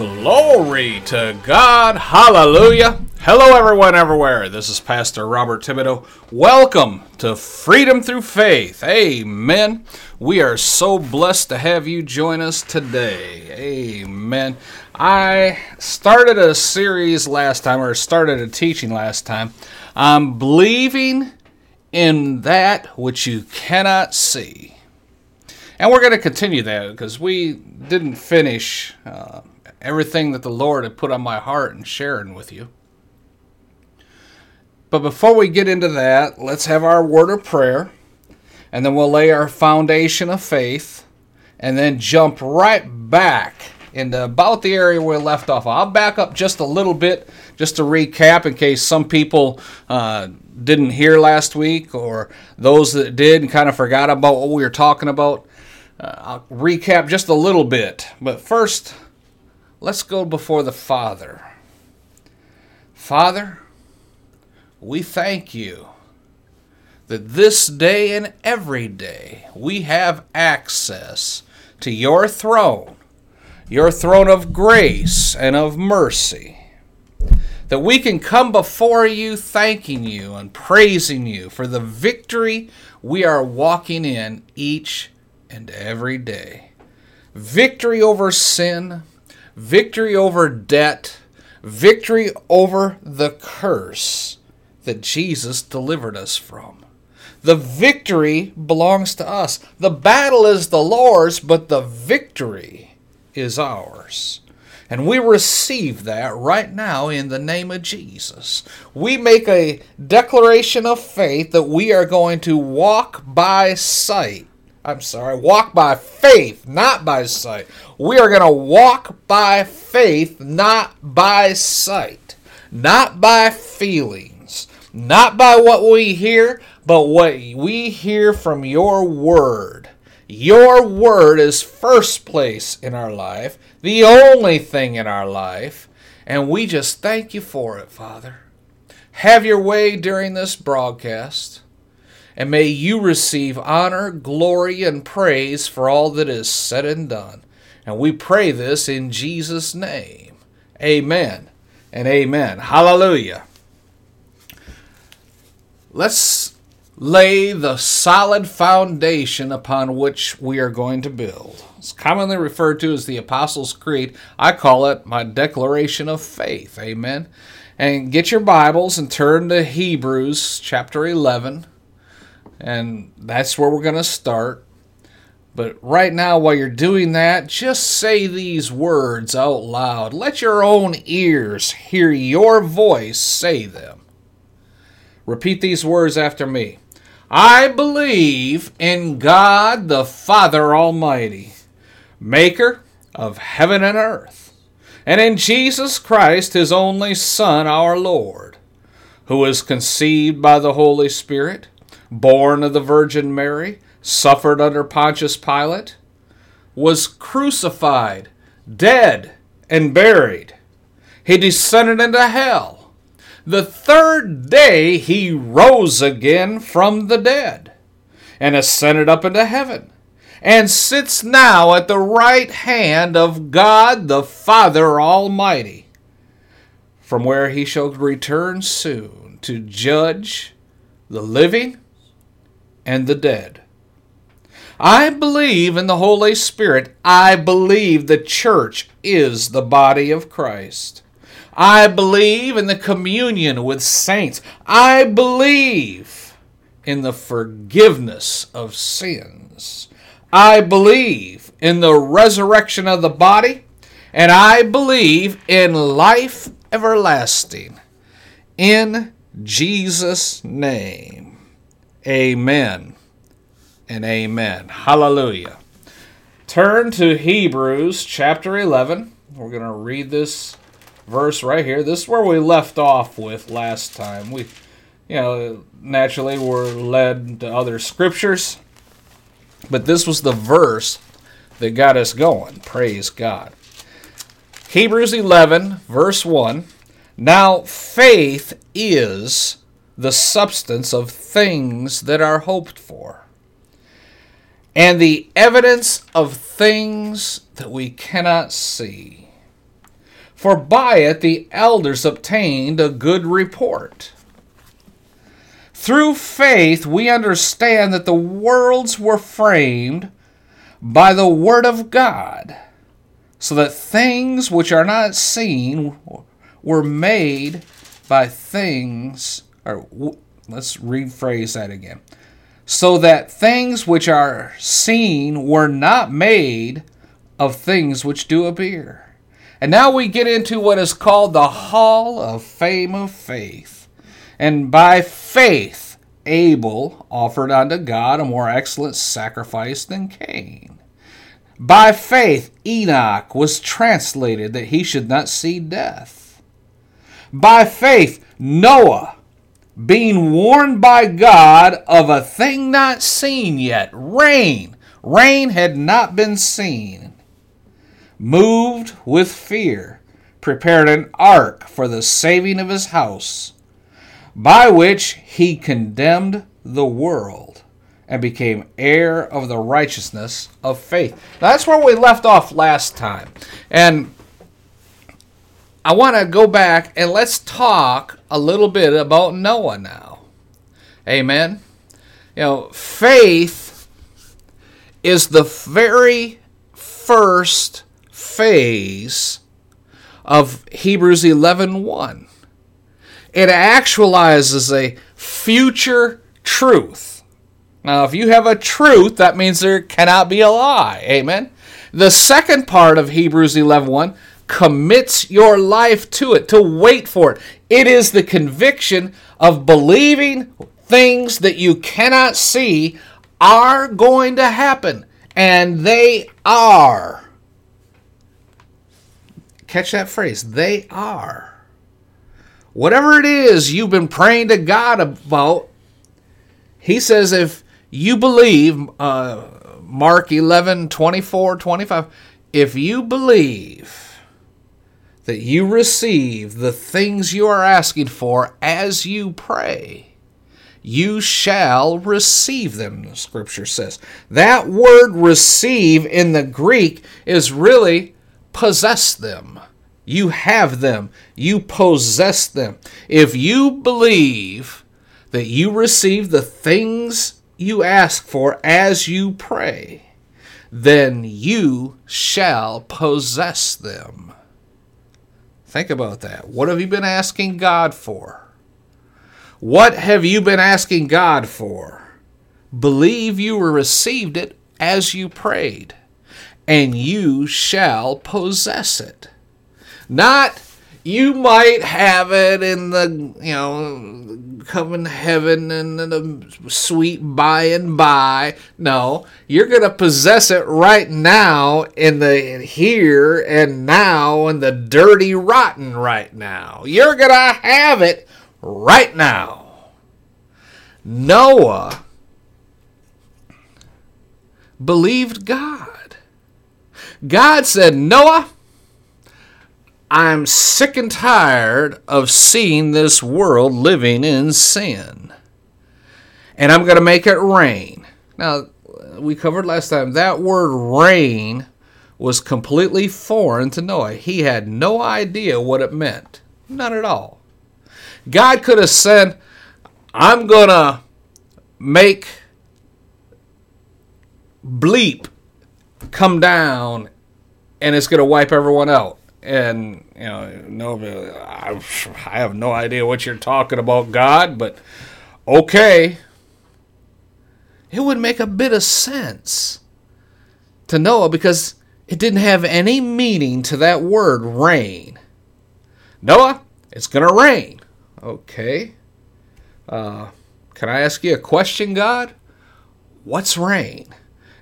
Glory to God. Hallelujah. Hello, everyone, everywhere. This is Pastor Robert Thibodeau. Welcome to Freedom Through Faith. Amen. We are so blessed to have you join us today. Amen. I started a series last time, or started a teaching last time. I'm believing in that which you cannot see. And we're going to continue that because we didn't finish. Uh, everything that the Lord had put on my heart and sharing with you. But before we get into that, let's have our word of prayer, and then we'll lay our foundation of faith, and then jump right back into about the area we left off. I'll back up just a little bit just to recap in case some people uh, didn't hear last week or those that did and kind of forgot about what we were talking about. Uh, I'll recap just a little bit. But first, Let's go before the Father. Father, we thank you that this day and every day we have access to your throne, your throne of grace and of mercy. That we can come before you thanking you and praising you for the victory we are walking in each and every day. Victory over sin, victory over debt, victory over the curse that Jesus delivered us from. The victory belongs to us. The battle is the Lord's, but the victory is ours. And we receive that right now in the name of Jesus. We make a declaration of faith that we are going to walk by sight I'm sorry, walk by faith, not by sight. We are going to walk by faith, not by sight, not by feelings, not by what we hear, but what we hear from your word. Your word is first place in our life, the only thing in our life, and we just thank you for it, Father. Have your way during this broadcast and may you receive honor, glory, and praise for all that is said and done. And we pray this in Jesus' name. Amen and amen. Hallelujah. Let's lay the solid foundation upon which we are going to build. It's commonly referred to as the Apostles' Creed. I call it my declaration of faith. Amen. And get your Bibles and turn to Hebrews chapter 11 and that's where we're going to start. But right now, while you're doing that, just say these words out loud. Let your own ears hear your voice say them. Repeat these words after me. I believe in God the Father Almighty, maker of heaven and earth, and in Jesus Christ, his only Son, our Lord, who was conceived by the Holy Spirit born of the Virgin Mary, suffered under Pontius Pilate, was crucified, dead, and buried. He descended into hell. The third day he rose again from the dead. and ascended up into heaven, and sits now at the right hand of God the Father Almighty, from where he shall return soon to judge the living and the dead. I believe in the Holy Spirit. I believe the church is the body of Christ. I believe in the communion with saints. I believe in the forgiveness of sins. I believe in the resurrection of the body. And I believe in life everlasting. In Jesus' name. Amen and amen. Hallelujah. Turn to Hebrews chapter 11. We're going to read this verse right here. This is where we left off with last time. We, you know, naturally were led to other scriptures, but this was the verse that got us going. Praise God. Hebrews 11, verse 1. Now faith is the substance of things that are hoped for, and the evidence of things that we cannot see. For by it the elders obtained a good report. Through faith, we understand that the worlds were framed by the Word of God, so that things which are not seen were made by things. Or let's rephrase that again. So that things which are seen were not made of things which do appear. And now we get into what is called the Hall of Fame of Faith. And by faith, Abel offered unto God a more excellent sacrifice than Cain. By faith, Enoch was translated that he should not see death. By faith, Noah, being warned by God of a thing not seen yet, rain, rain had not been seen moved with fear, prepared an ark for the saving of his house, by which he condemned the world and became heir of the righteousness of faith. Now, that's where we left off last time. And I want to go back and let's talk a little bit about Noah now. Amen. You know, faith is the very first phase of Hebrews 11:1. 1. It actualizes a future truth. Now, if you have a truth, that means there cannot be a lie. Amen. The second part of Hebrews 11:1 1, commits your life to it, to wait for it. It is the conviction of believing things that you cannot see are going to happen, and they are. Catch that phrase. They are. Whatever it is you've been praying to God about, he says if you believe, uh, Mark 11, 24, 25, if you believe that you receive the things you are asking for as you pray, you shall receive them, the scripture says. That word receive in the Greek is really possess them. You have them. You possess them. If you believe that you receive the things you ask for as you pray, then you shall possess them. Think about that. What have you been asking God for? What have you been asking God for? Believe you received it as you prayed and you shall possess it. Not you might have it in the you know coming in heaven and in the sweet by and by. No you're to possess it right now in the here and now in the dirty rotten right now. You're to have it right now. Noah believed god. God said, Noah, I'm sick and tired of seeing this world living in sin. And I'm going to make it rain. Now, we covered last time that word rain was completely foreign to Noah. He had no idea what it meant. None at all. God could have said, I'm going to make bleep come down and it's going to wipe everyone out. And, you know, no, I have no idea what you're talking about, God, but okay. It would make a bit of sense to Noah because it didn't have any meaning to that word rain. Noah, it's to rain. Okay. Uh, can I ask you a question, God? What's rain?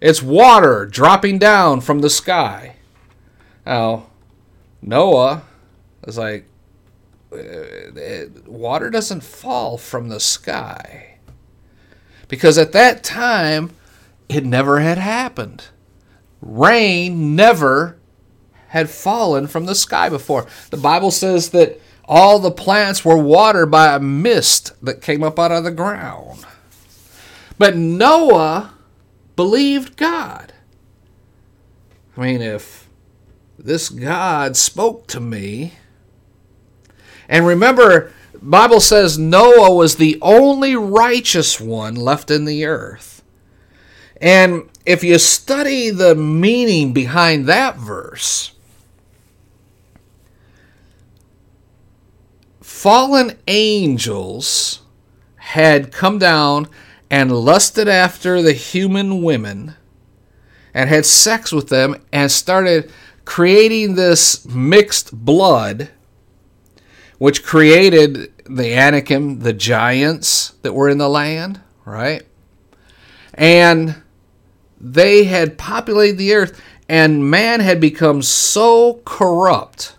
It's water dropping down from the sky. Now, Noah is like, uh, water doesn't fall from the sky. Because at that time, it never had happened. Rain never had fallen from the sky before. The Bible says that all the plants were watered by a mist that came up out of the ground. But Noah believed God. I mean, if this God spoke to me, and remember, Bible says Noah was the only righteous one left in the earth. And if you study the meaning behind that verse, fallen angels had come down and lusted after the human women and had sex with them and started creating this mixed blood, which created the Anakim, the giants that were in the land, right? And they had populated the earth, and man had become so corrupt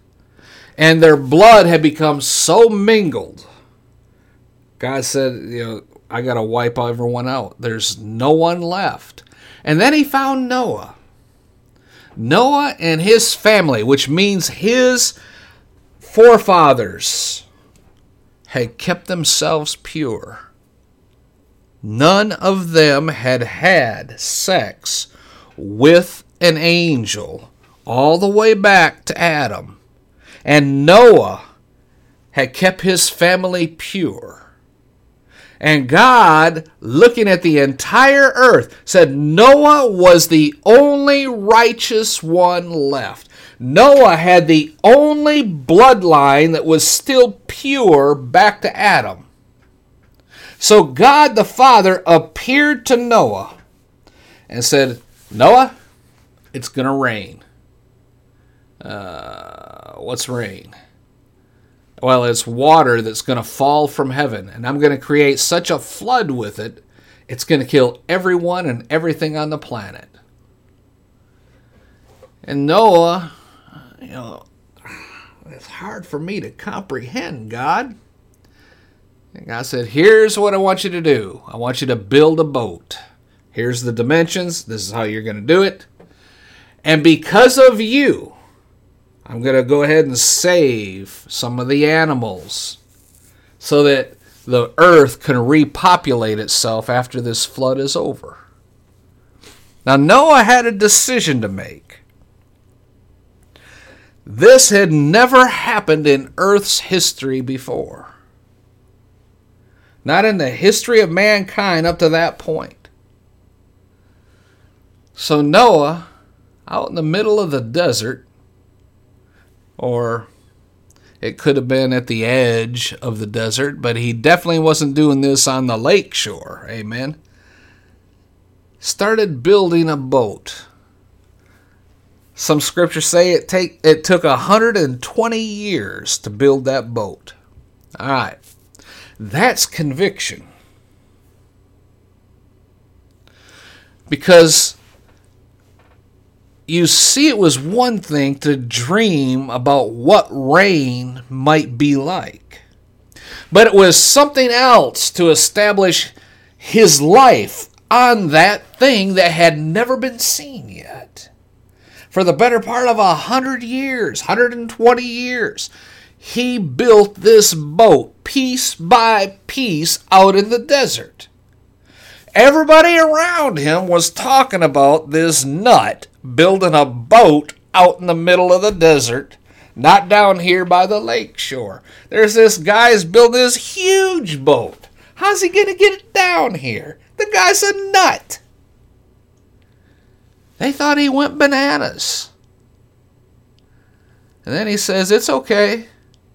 and their blood had become so mingled. God said, you know, I got to wipe everyone out. There's no one left. And then he found Noah. Noah and his family, which means his forefathers, had kept themselves pure. None of them had had sex with an angel all the way back to Adam. And Noah had kept his family pure. And God, looking at the entire earth, said Noah was the only righteous one left. Noah had the only bloodline that was still pure back to Adam. So God the Father appeared to Noah and said, Noah, it's going to rain. Uh, what's rain? Well, it's water that's going to fall from heaven, and I'm going to create such a flood with it, it's going to kill everyone and everything on the planet. And Noah, you know, it's hard for me to comprehend, God. And God said, Here's what I want you to do I want you to build a boat. Here's the dimensions. This is how you're going to do it. And because of you, I'm going to go ahead and save some of the animals so that the earth can repopulate itself after this flood is over. Now, Noah had a decision to make. This had never happened in Earth's history before. Not in the history of mankind up to that point. So, Noah, out in the middle of the desert, or it could have been at the edge of the desert, but he definitely wasn't doing this on the lake shore. Amen. Started building a boat. Some scriptures say it take it took 120 years to build that boat. All right. That's conviction. Because you see, it was one thing to dream about what rain might be like, but it was something else to establish his life on that thing that had never been seen yet. For the better part of a hundred years, 120 years, he built this boat piece by piece out in the desert. everybody around him was talking about this nut building a boat out in the middle of the desert, not down here by the lake shore. There's this guy's building this huge boat. How's he going to get it down here? The guy's a nut. They thought he went bananas. And then he says, It's okay.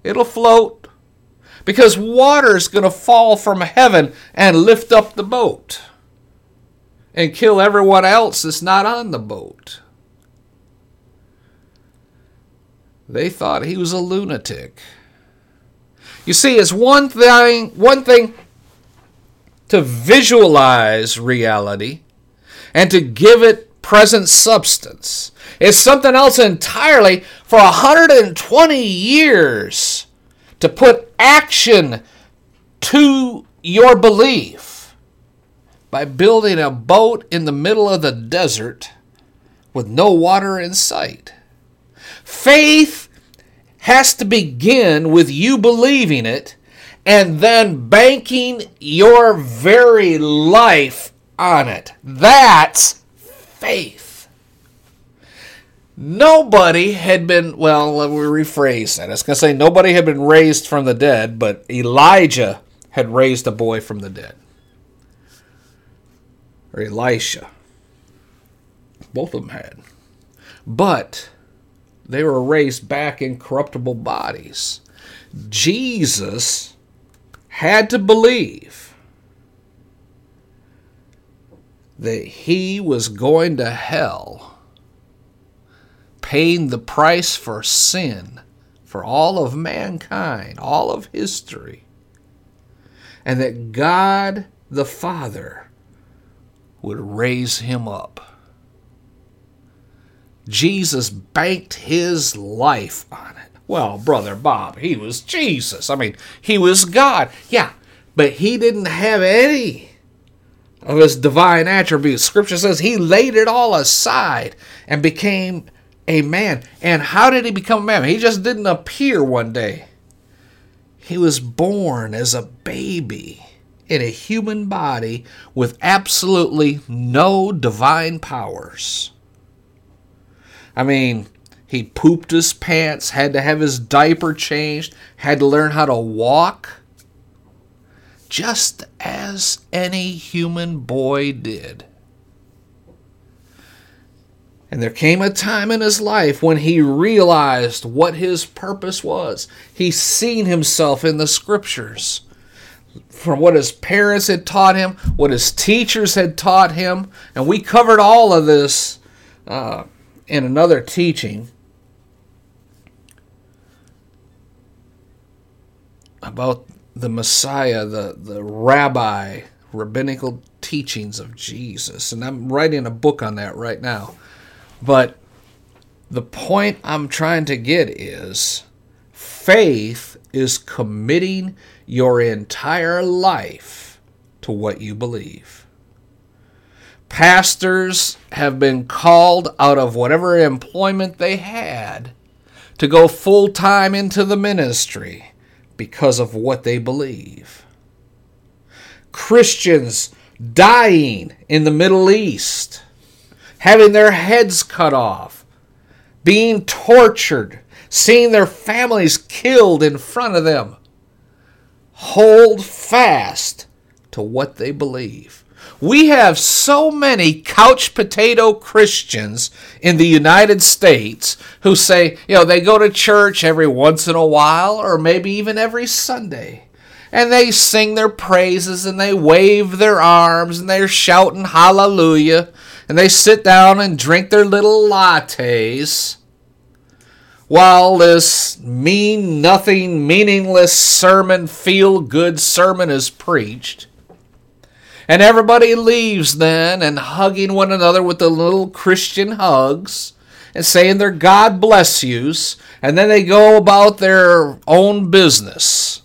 It'll float. Because water's going to fall from heaven and lift up the boat and kill everyone else that's not on the boat. They thought he was a lunatic. You see, it's one thing, one thing to visualize reality and to give it present substance. It's something else entirely for 120 years to put action to your belief by building a boat in the middle of the desert with no water in sight. Faith has to begin with you believing it and then banking your very life on it. That's faith. Nobody had been, well, let me rephrase that. I was going to say nobody had been raised from the dead, but Elijah had raised a boy from the dead. Or Elisha. Both of them had. But they were raised back in corruptible bodies. Jesus had to believe that he was going to hell, paying the price for sin for all of mankind, all of history, and that God the Father would raise him up. Jesus banked his life on it. Well, Brother Bob, he was Jesus. I mean, he was God. Yeah, but he didn't have any of his divine attributes. Scripture says he laid it all aside and became a man. And how did he become a man? He just didn't appear one day. He was born as a baby in a human body with absolutely no divine powers. I mean, he pooped his pants, had to have his diaper changed, had to learn how to walk, just as any human boy did. And there came a time in his life when he realized what his purpose was. He seen himself in the scriptures from what his parents had taught him, what his teachers had taught him, and we covered all of this uh, in another teaching about the Messiah, the, the rabbi, rabbinical teachings of Jesus. And I'm writing a book on that right now. But the point I'm trying to get is faith is committing your entire life to what you believe. Pastors have been called out of whatever employment they had to go full time into the ministry because of what they believe. Christians dying in the Middle East, having their heads cut off, being tortured, seeing their families killed in front of them. Hold fast to what they believe. We have so many couch potato Christians in the United States who say, you know, they go to church every once in a while or maybe even every Sunday. And they sing their praises and they wave their arms and they're shouting hallelujah. And they sit down and drink their little lattes while this mean nothing, meaningless sermon, feel good sermon is preached. And everybody leaves then and hugging one another with the little Christian hugs and saying their God bless yous. And then they go about their own business.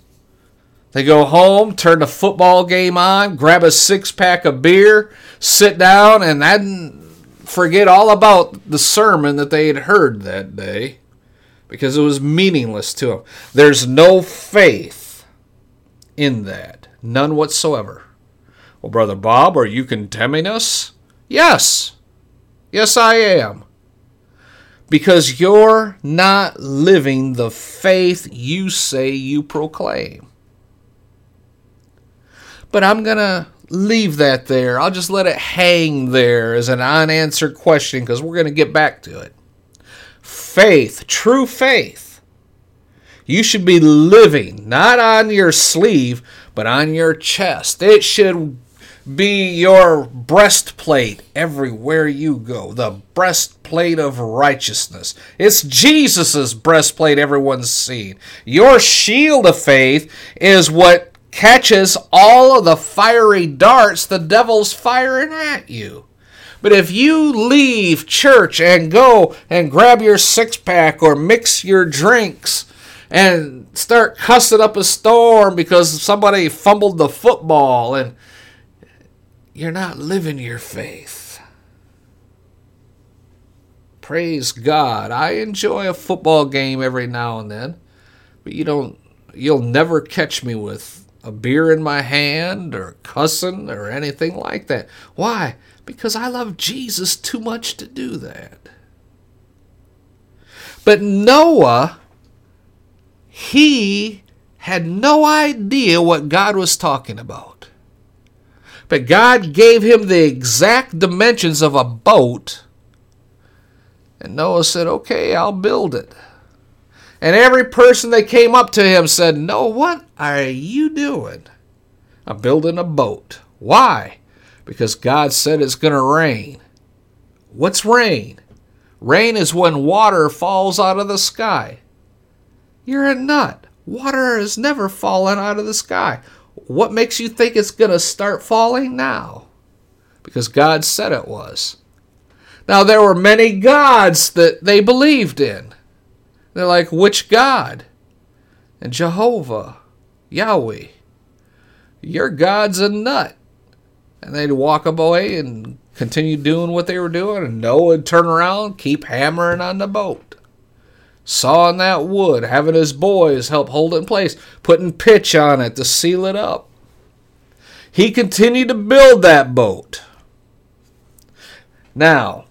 They go home, turn the football game on, grab a six pack of beer, sit down, and then forget all about the sermon that they had heard that day because it was meaningless to him. There's no faith in that, none whatsoever. Well, Brother Bob, are you condemning us? Yes. Yes, I am. Because you're not living the faith you say you proclaim. But I'm going to leave that there. I'll just let it hang there as an unanswered question because we're going to get back to it. Faith, true faith. You should be living not on your sleeve, but on your chest. It should be your breastplate everywhere you go. The breastplate of righteousness. It's Jesus' breastplate everyone's seen. Your shield of faith is what catches all of the fiery darts the devil's firing at you. But if you leave church and go and grab your six pack or mix your drinks and start cussing up a storm because somebody fumbled the football and you're not living your faith. Praise God. I enjoy a football game every now and then, but you don't you'll never catch me with a beer in my hand or cussing or anything like that. Why? Because I love Jesus too much to do that. But Noah, he had no idea what God was talking about. But God gave him the exact dimensions of a boat. And Noah said, Okay, I'll build it. And every person that came up to him said, No, what are you doing? I'm building a boat. Why? Because God said it's going to rain. What's rain? Rain is when water falls out of the sky. You're a nut. Water has never fallen out of the sky. What makes you think it's going to start falling now? Because God said it was. Now, there were many gods that they believed in. They're like, which God? And Jehovah, Yahweh, your God's a nut. And they'd walk away and continue doing what they were doing, and Noah would turn around, keep hammering on the boat. Sawing that wood, having his boys help hold it in place, putting pitch on it to seal it up. He continued to build that boat. Now,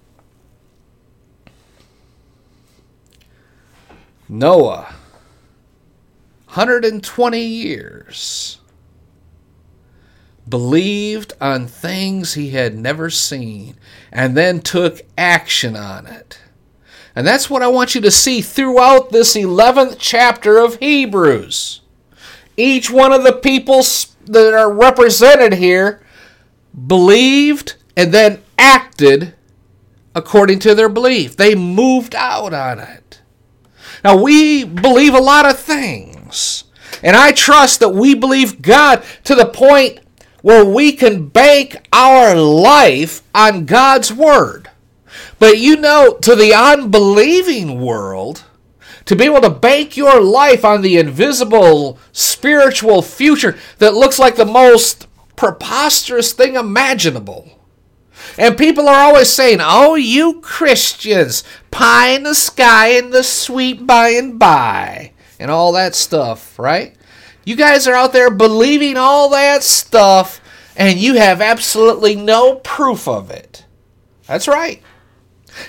Noah, 120 years, believed on things he had never seen and then took action on it. And that's what I want you to see throughout this 11th chapter of Hebrews. Each one of the people that are represented here believed and then acted according to their belief. They moved out on it. Now, we believe a lot of things. And I trust that we believe God to the point where we can bank our life on God's Word. But you know, to the unbelieving world, to be able to bank your life on the invisible spiritual future that looks like the most preposterous thing imaginable and people are always saying, oh, you Christians, pie in the sky and the sweet by and by, and all that stuff, right? You guys are out there believing all that stuff, and you have absolutely no proof of it. That's right.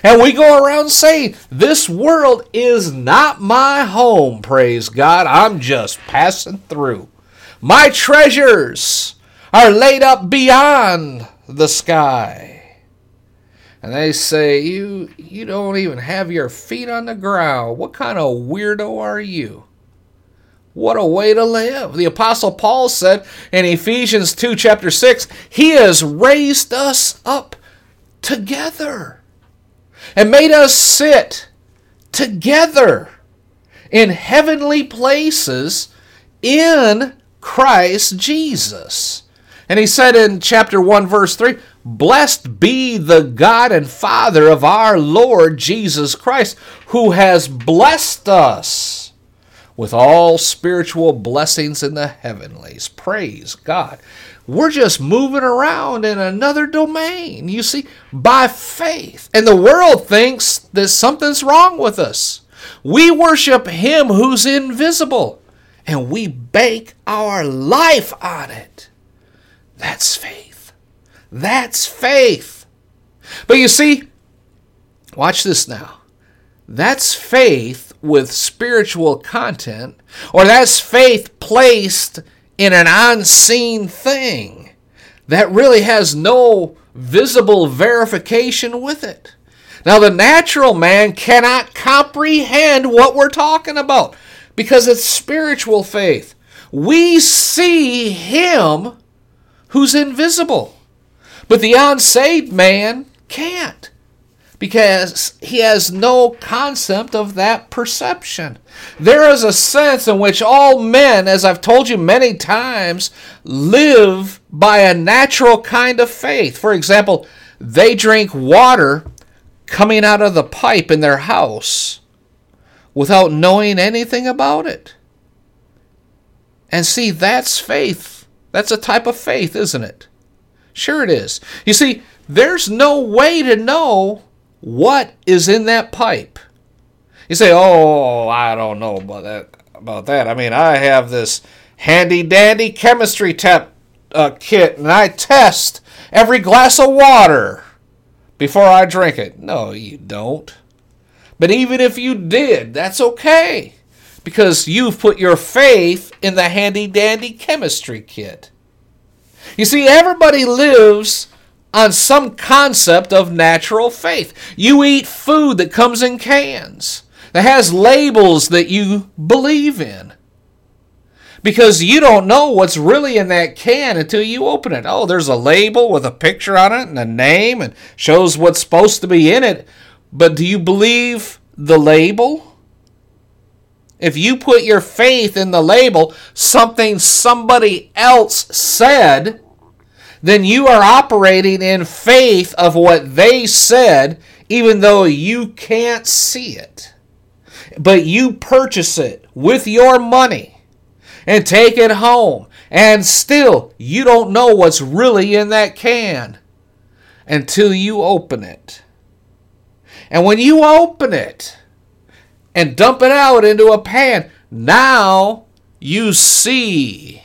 And we go around saying, This world is not my home, praise God. I'm just passing through. My treasures are laid up beyond the sky and they say you you don't even have your feet on the ground. What kind of weirdo are you? What a way to live. The apostle Paul said in Ephesians 2 chapter 6, he has raised us up together and made us sit together in heavenly places in Christ Jesus. And he said in chapter 1 verse 3, Blessed be the God and Father of our Lord Jesus Christ, who has blessed us with all spiritual blessings in the heavenlies. Praise God. We're just moving around in another domain, you see, by faith. And the world thinks that something's wrong with us. We worship Him who's invisible, and we bank our life on it. That's faith. That's faith. But you see, watch this now. That's faith with spiritual content, or that's faith placed in an unseen thing that really has no visible verification with it. Now, the natural man cannot comprehend what we're talking about because it's spiritual faith. We see him who's invisible, but the unsaved man can't because he has no concept of that perception. There is a sense in which all men, as I've told you many times, live by a natural kind of faith. For example, they drink water coming out of the pipe in their house without knowing anything about it. And see, that's faith. That's a type of faith, isn't it? Sure, it is. You see, there's no way to know what is in that pipe. You say, "Oh, I don't know about that." About that, I mean, I have this handy dandy chemistry tap uh, kit, and I test every glass of water before I drink it. No, you don't. But even if you did, that's okay because you've put your faith in the handy dandy chemistry kit. You see, everybody lives on some concept of natural faith. You eat food that comes in cans, that has labels that you believe in. Because you don't know what's really in that can until you open it. Oh, there's a label with a picture on it and a name and shows what's supposed to be in it. But do you believe the label? If you put your faith in the label, something somebody else said, then you are operating in faith of what they said, even though you can't see it. But you purchase it with your money and take it home, and still you don't know what's really in that can until you open it. And when you open it and dump it out into a pan, now you see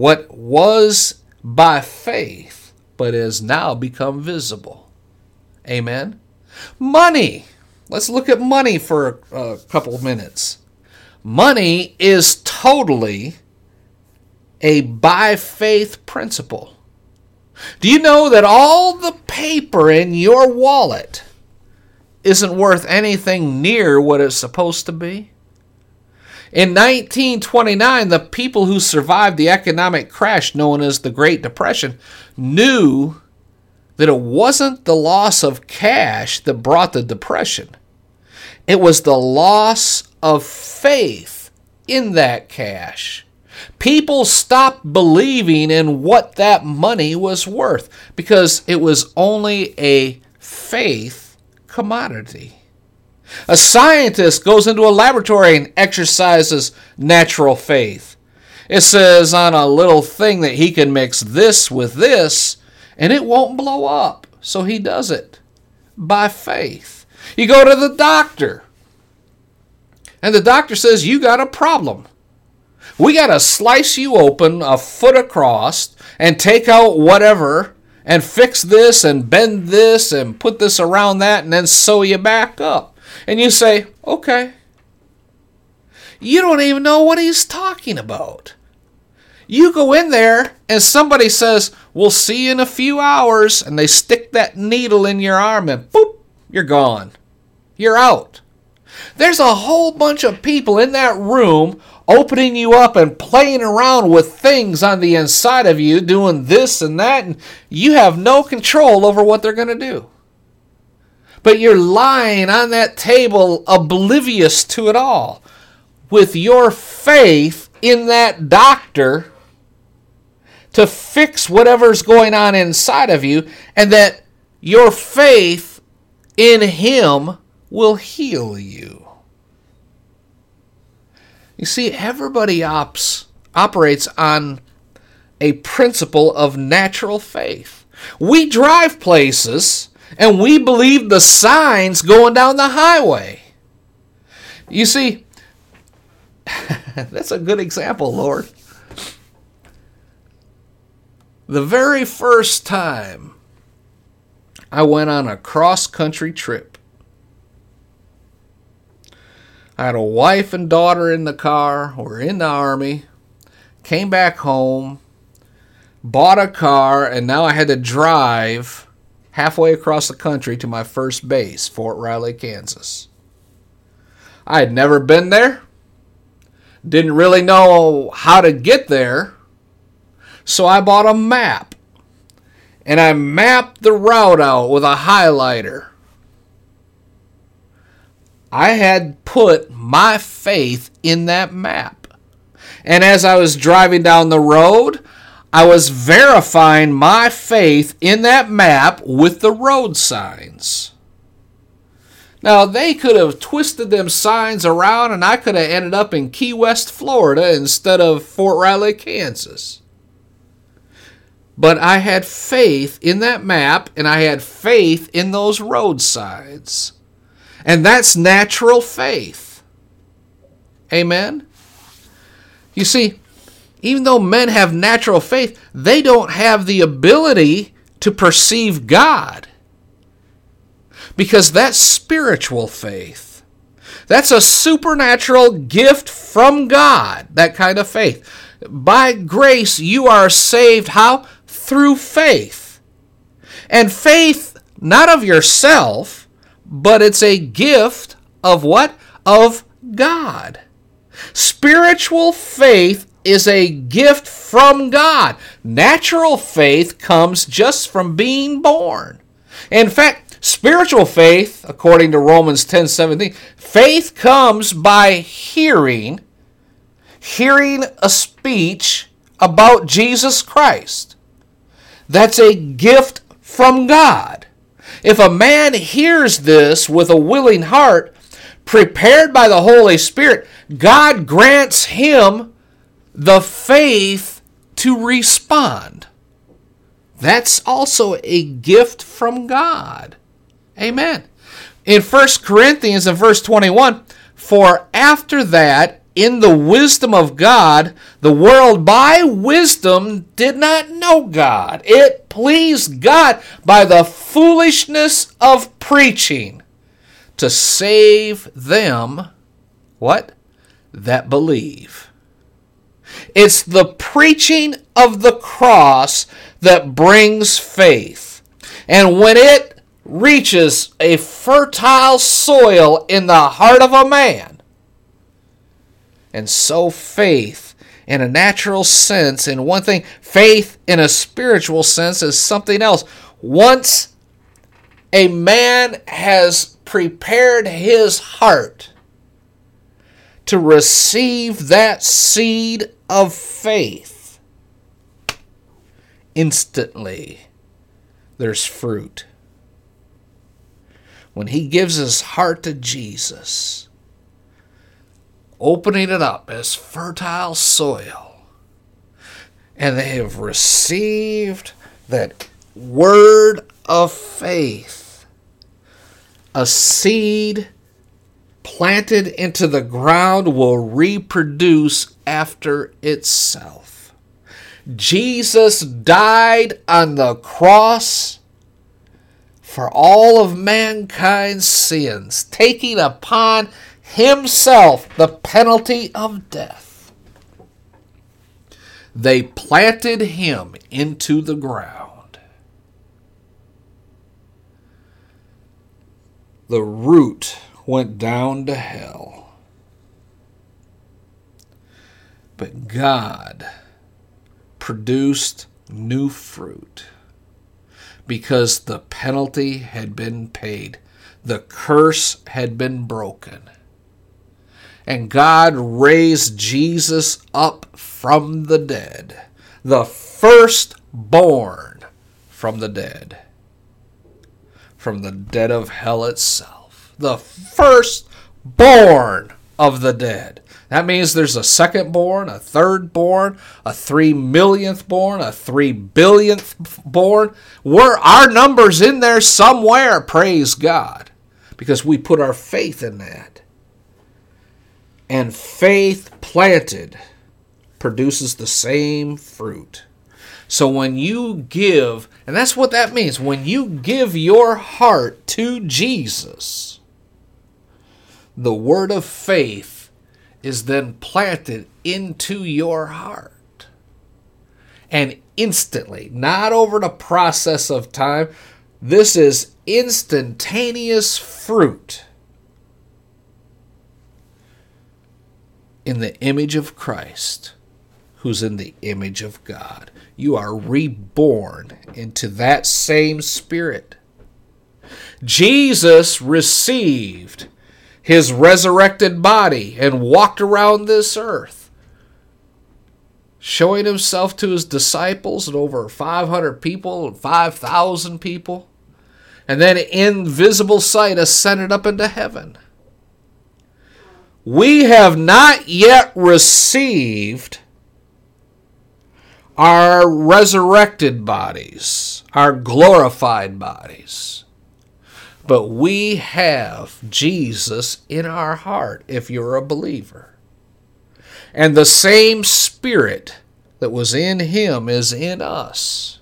what was by faith, but has now become visible. Amen. Money. Let's look at money for a, a couple of minutes. Money is totally a by faith principle. Do you know that all the paper in your wallet isn't worth anything near what it's supposed to be? In 1929, the people who survived the economic crash known as the Great Depression knew that it wasn't the loss of cash that brought the depression. It was the loss of faith in that cash. People stopped believing in what that money was worth because it was only a faith commodity. A scientist goes into a laboratory and exercises natural faith. It says on a little thing that he can mix this with this and it won't blow up. So he does it by faith. You go to the doctor and the doctor says, You got a problem. We got to slice you open a foot across and take out whatever and fix this and bend this and put this around that and then sew you back up. And you say, okay. You don't even know what he's talking about. You go in there and somebody says, We'll see you in a few hours, and they stick that needle in your arm and boop, you're gone. You're out. There's a whole bunch of people in that room opening you up and playing around with things on the inside of you, doing this and that, and you have no control over what they're going to do. But you're lying on that table oblivious to it all with your faith in that doctor to fix whatever's going on inside of you, and that your faith in Him will heal you. You see, everybody ops, operates on a principle of natural faith. We drive places and we believe the signs going down the highway. You see, that's a good example, Lord. The very first time I went on a cross country trip, I had a wife and daughter in the car, were in the army, came back home, bought a car, and now I had to drive halfway across the country to my first base, Fort Riley, Kansas. I had never been there, didn't really know how to get there, so I bought a map and I mapped the route out with a highlighter. I had put my faith in that map. And as I was driving down the road, I was verifying my faith in that map with the road signs. Now, they could have twisted them signs around and I could have ended up in Key West, Florida instead of Fort Riley, Kansas. But I had faith in that map and I had faith in those road signs. And that's natural faith. Amen? You see, even though men have natural faith, they don't have the ability to perceive God. Because that's spiritual faith. That's a supernatural gift from God, that kind of faith. By grace, you are saved. How? Through faith. And faith, not of yourself, but it's a gift of what? Of God. Spiritual faith is a gift from God. Natural faith comes just from being born. In fact, spiritual faith, according to Romans 10 17, faith comes by hearing, hearing a speech about Jesus Christ. That's a gift from God. If a man hears this with a willing heart, prepared by the Holy Spirit, God grants him the faith to respond. That's also a gift from God. Amen. In 1 Corinthians in verse 21, for after that, in the wisdom of God, the world by wisdom did not know God. It pleased God by the foolishness of preaching to save them, what? That believe. It's the preaching of the cross that brings faith. And when it reaches a fertile soil in the heart of a man, and so faith in a natural sense, in one thing, faith in a spiritual sense is something else. Once a man has prepared his heart to receive that seed of faith, instantly there's fruit. When he gives his heart to Jesus, opening it up as fertile soil, and they have received that word of faith, a seed planted into the ground will reproduce after itself. Jesus died on the cross for all of mankind's sins, taking upon himself the penalty of death. They planted him into the ground. The root went down to hell. But God produced new fruit because the penalty had been paid, the curse had been broken. And God raised Jesus up from the dead, the firstborn from the dead, from the dead of hell itself the firstborn of the dead. That means there's a second born, a third born, a three millionth born, a three billionth born. We're our numbers in there somewhere, praise God. Because we put our faith in that. And faith planted produces the same fruit. So when you give, and that's what that means, when you give your heart to Jesus, the word of faith is then planted into your heart. And instantly, not over the process of time, this is instantaneous fruit in the image of Christ, who's in the image of God. You are reborn into that same spirit. Jesus received his resurrected body and walked around this earth, showing himself to his disciples and over 500 people and 5,000 people, and then in visible sight ascended up into heaven we have not yet received our resurrected bodies, our glorified bodies. But we have Jesus in our heart if you're a believer. And the same Spirit that was in him is in us.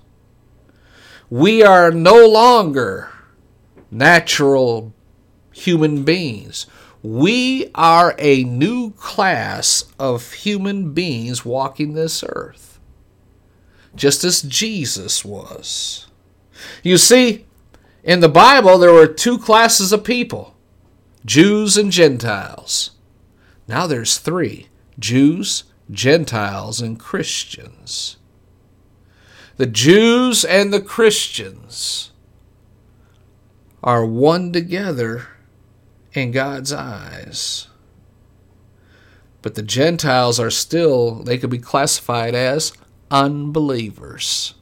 We are no longer natural human beings. We are a new class of human beings walking this earth, just as Jesus was. You see, in the Bible, there were two classes of people Jews and Gentiles. Now there's three Jews, Gentiles, and Christians. The Jews and the Christians are one together in God's eyes. But the Gentiles are still, they could be classified as unbelievers.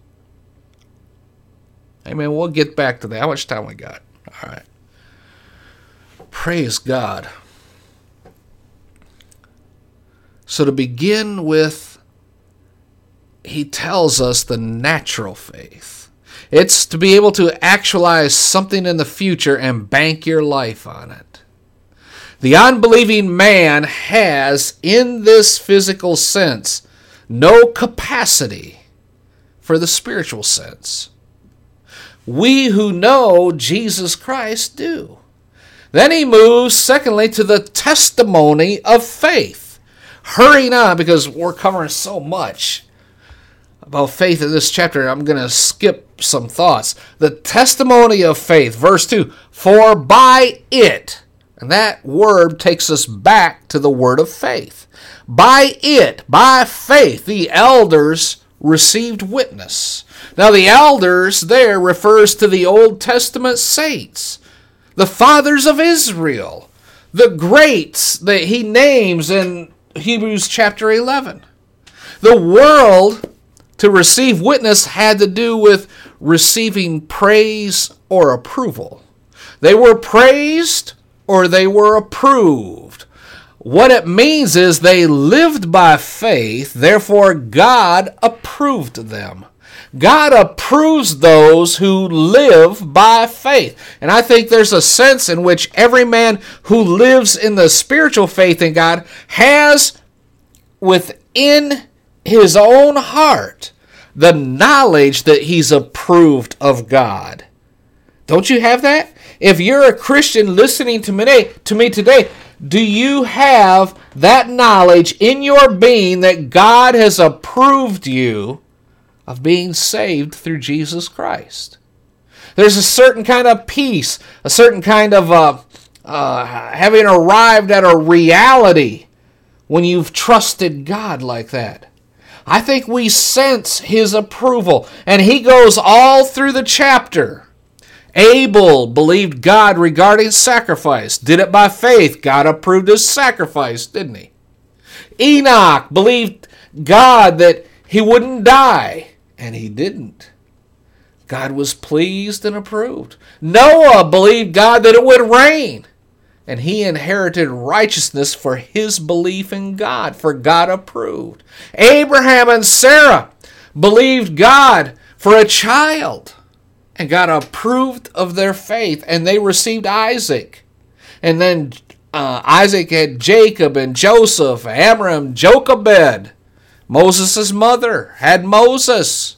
Amen. We'll get back to that. How much time we got? All right. Praise God. So to begin with, he tells us the natural faith. It's to be able to actualize something in the future and bank your life on it. The unbelieving man has, in this physical sense, no capacity for the spiritual sense. We who know Jesus Christ do. Then he moves, secondly, to the testimony of faith. Hurrying on because we're covering so much about faith in this chapter. I'm going to skip some thoughts. The testimony of faith, verse 2 For by it, and that word takes us back to the word of faith. By it, by faith, the elders received witness. Now, the elders there refers to the Old Testament saints, the fathers of Israel, the greats that he names in Hebrews chapter 11. The world to receive witness had to do with receiving praise or approval. They were praised or they were approved. What it means is they lived by faith, therefore, God approved them. God approves those who live by faith. And I think there's a sense in which every man who lives in the spiritual faith in God has within his own heart the knowledge that he's approved of God. Don't you have that? If you're a Christian listening to me, today, do you have that knowledge in your being that God has approved you of being saved through Jesus Christ? There's a certain kind of peace, a certain kind of uh, uh, having arrived at a reality when you've trusted God like that. I think we sense His approval, and He goes all through the chapter Abel believed God regarding sacrifice, did it by faith. God approved his sacrifice, didn't he? Enoch believed God that he wouldn't die, and he didn't. God was pleased and approved. Noah believed God that it would rain, and he inherited righteousness for his belief in God, for God approved. Abraham and Sarah believed God for a child and God approved of their faith, and they received Isaac. And then uh, Isaac had Jacob and Joseph, Amram, Jochebed. Moses' mother had Moses.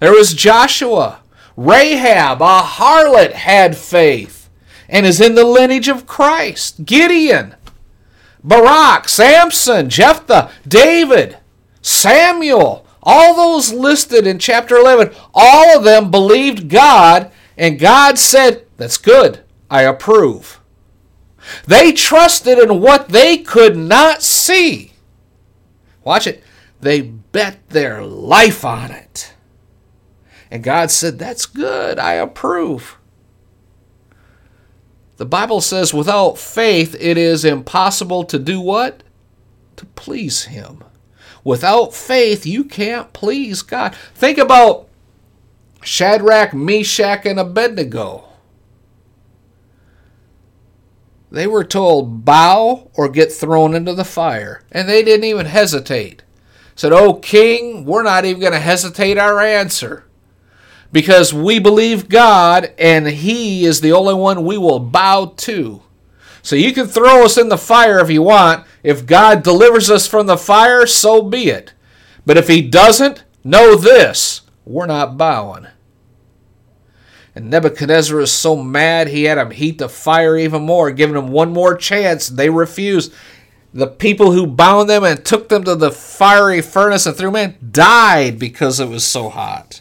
There was Joshua. Rahab, a harlot, had faith and is in the lineage of Christ. Gideon, Barak, Samson, Jephthah, David, Samuel, all those listed in chapter 11, all of them believed God, and God said, That's good. I approve. They trusted in what they could not see. Watch it. They bet their life on it. And God said, That's good. I approve. The Bible says, without faith, it is impossible to do what? To please Him. Without faith, you can't please God. Think about Shadrach, Meshach, and Abednego. They were told, bow or get thrown into the fire. And they didn't even hesitate. Said, Oh, king, we're not even going to hesitate our answer. Because we believe God and He is the only one we will bow to. So you can throw us in the fire if you want. If God delivers us from the fire, so be it. But if He doesn't, know this we're not bowing. And Nebuchadnezzar is so mad he had him heat the fire even more, giving them one more chance. They refused. The people who bound them and took them to the fiery furnace and threw them in died because it was so hot.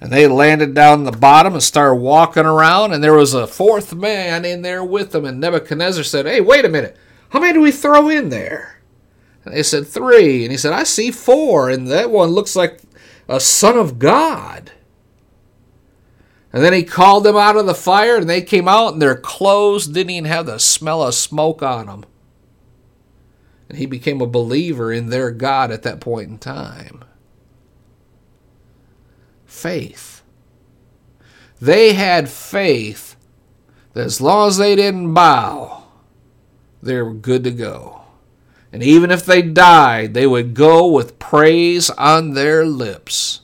And they landed down the bottom and started walking around, and there was a fourth man in there with them. And Nebuchadnezzar said, Hey, wait a minute. How many do we throw in there? And they said, Three. And he said, I see four, and that one looks like a son of God. And then he called them out of the fire, and they came out, and their clothes didn't even have the smell of smoke on them. And he became a believer in their God at that point in time. Faith. They had faith that as long as they didn't bow, they were good to go. And even if they died, they would go with praise on their lips.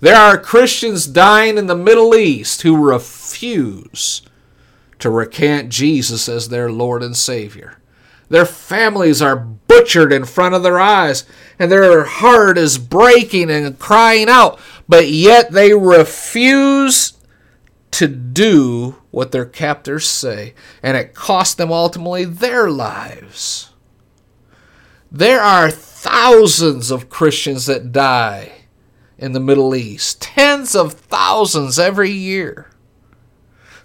There are Christians dying in the Middle East who refuse to recant Jesus as their Lord and Savior. Their families are butchered in front of their eyes, and their heart is breaking and crying out, but yet they refuse to do what their captors say, and it cost them ultimately their lives. There are thousands of Christians that die in the Middle East. Tens of thousands every year.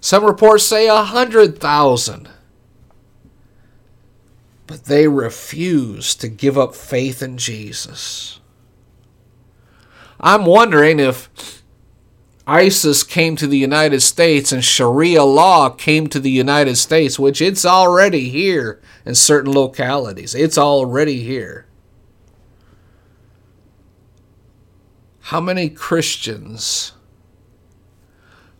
Some reports say a hundred thousand. But they refuse to give up faith in Jesus. I'm wondering if ISIS came to the United States and Sharia law came to the United States, which it's already here in certain localities. It's already here. how many Christians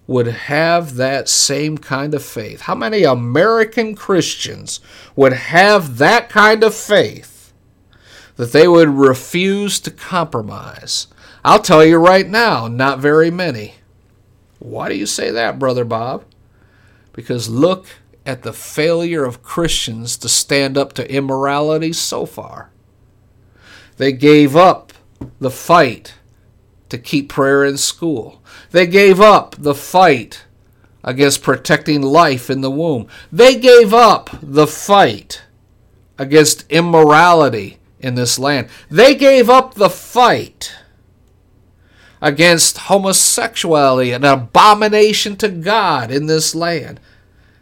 would have that same kind of faith? How many American Christians would have that kind of faith that they would refuse to compromise? I'll tell you right now, not very many. Why do you say that, Brother Bob? Because look at the failure of Christians to stand up to immorality so far. They gave up the fight to keep prayer in school. They gave up the fight against protecting life in the womb. They gave up the fight against immorality in this land. They gave up the fight against homosexuality, an abomination to God in this land.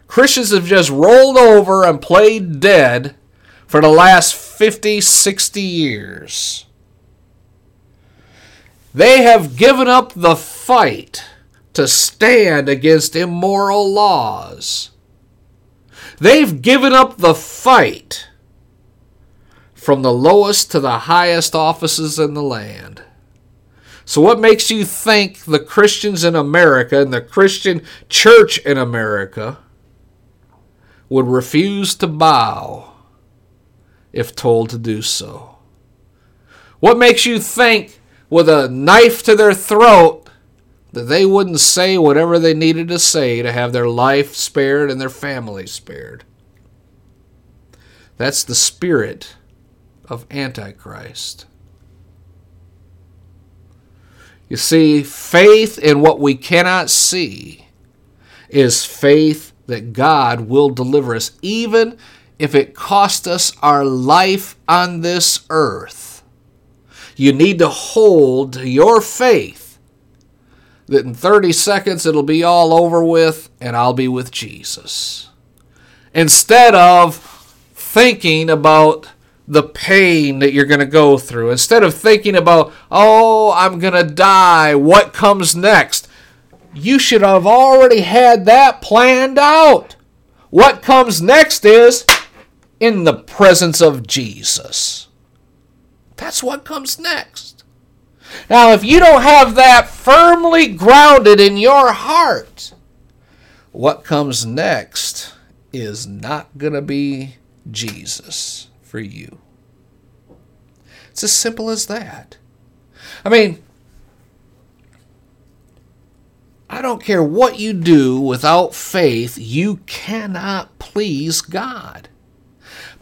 Christians have just rolled over and played dead for the last 50, 60 years. They have given up the fight to stand against immoral laws. They've given up the fight from the lowest to the highest offices in the land. So, what makes you think the Christians in America and the Christian church in America would refuse to bow if told to do so? What makes you think with a knife to their throat that they wouldn't say whatever they needed to say to have their life spared and their family spared. That's the spirit of Antichrist. You see, faith in what we cannot see is faith that God will deliver us, even if it cost us our life on this earth. You need to hold your faith that in 30 seconds it'll be all over with and I'll be with Jesus. Instead of thinking about the pain that you're going to go through, instead of thinking about, oh, I'm going to die, what comes next? You should have already had that planned out. What comes next is in the presence of Jesus. That's what comes next. Now, if you don't have that firmly grounded in your heart, what comes next is not going to be Jesus for you. It's as simple as that. I mean, I don't care what you do without faith, you cannot please God.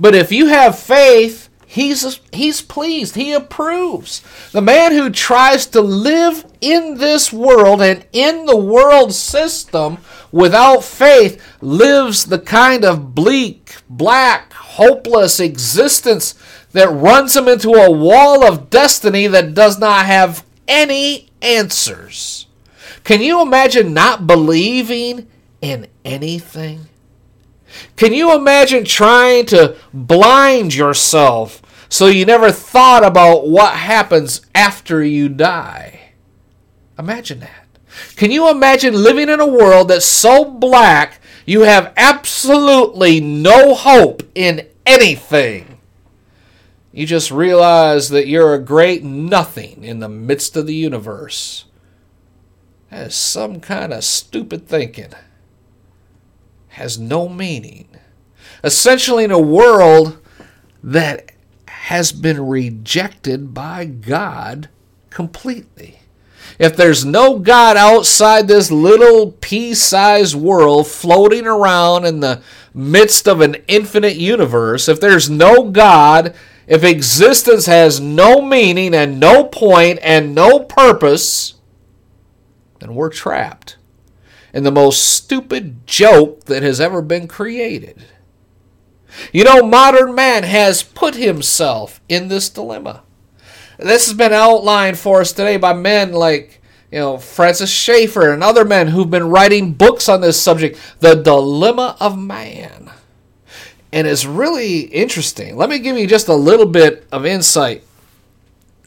But if you have faith, he's he's pleased, he approves. The man who tries to live in this world and in the world system without faith lives the kind of bleak, black, hopeless existence that runs him into a wall of destiny that does not have any answers. Can you imagine not believing in anything? Can you imagine trying to blind yourself so you never thought about what happens after you die? Imagine that. Can you imagine living in a world that's so black you have absolutely no hope in anything? You just realize that you're a great nothing in the midst of the universe. That is some kind of stupid thinking. Has no meaning. Essentially, in a world that has been rejected by God completely. If there's no God outside this little pea sized world floating around in the midst of an infinite universe, if there's no God, if existence has no meaning and no point and no purpose, then we're trapped in the most stupid joke that has ever been created. You know, modern man has put himself in this dilemma. This has been outlined for us today by men like, you know, Francis Schaeffer and other men who've been writing books on this subject, The Dilemma of Man. And it's really interesting. Let me give you just a little bit of insight.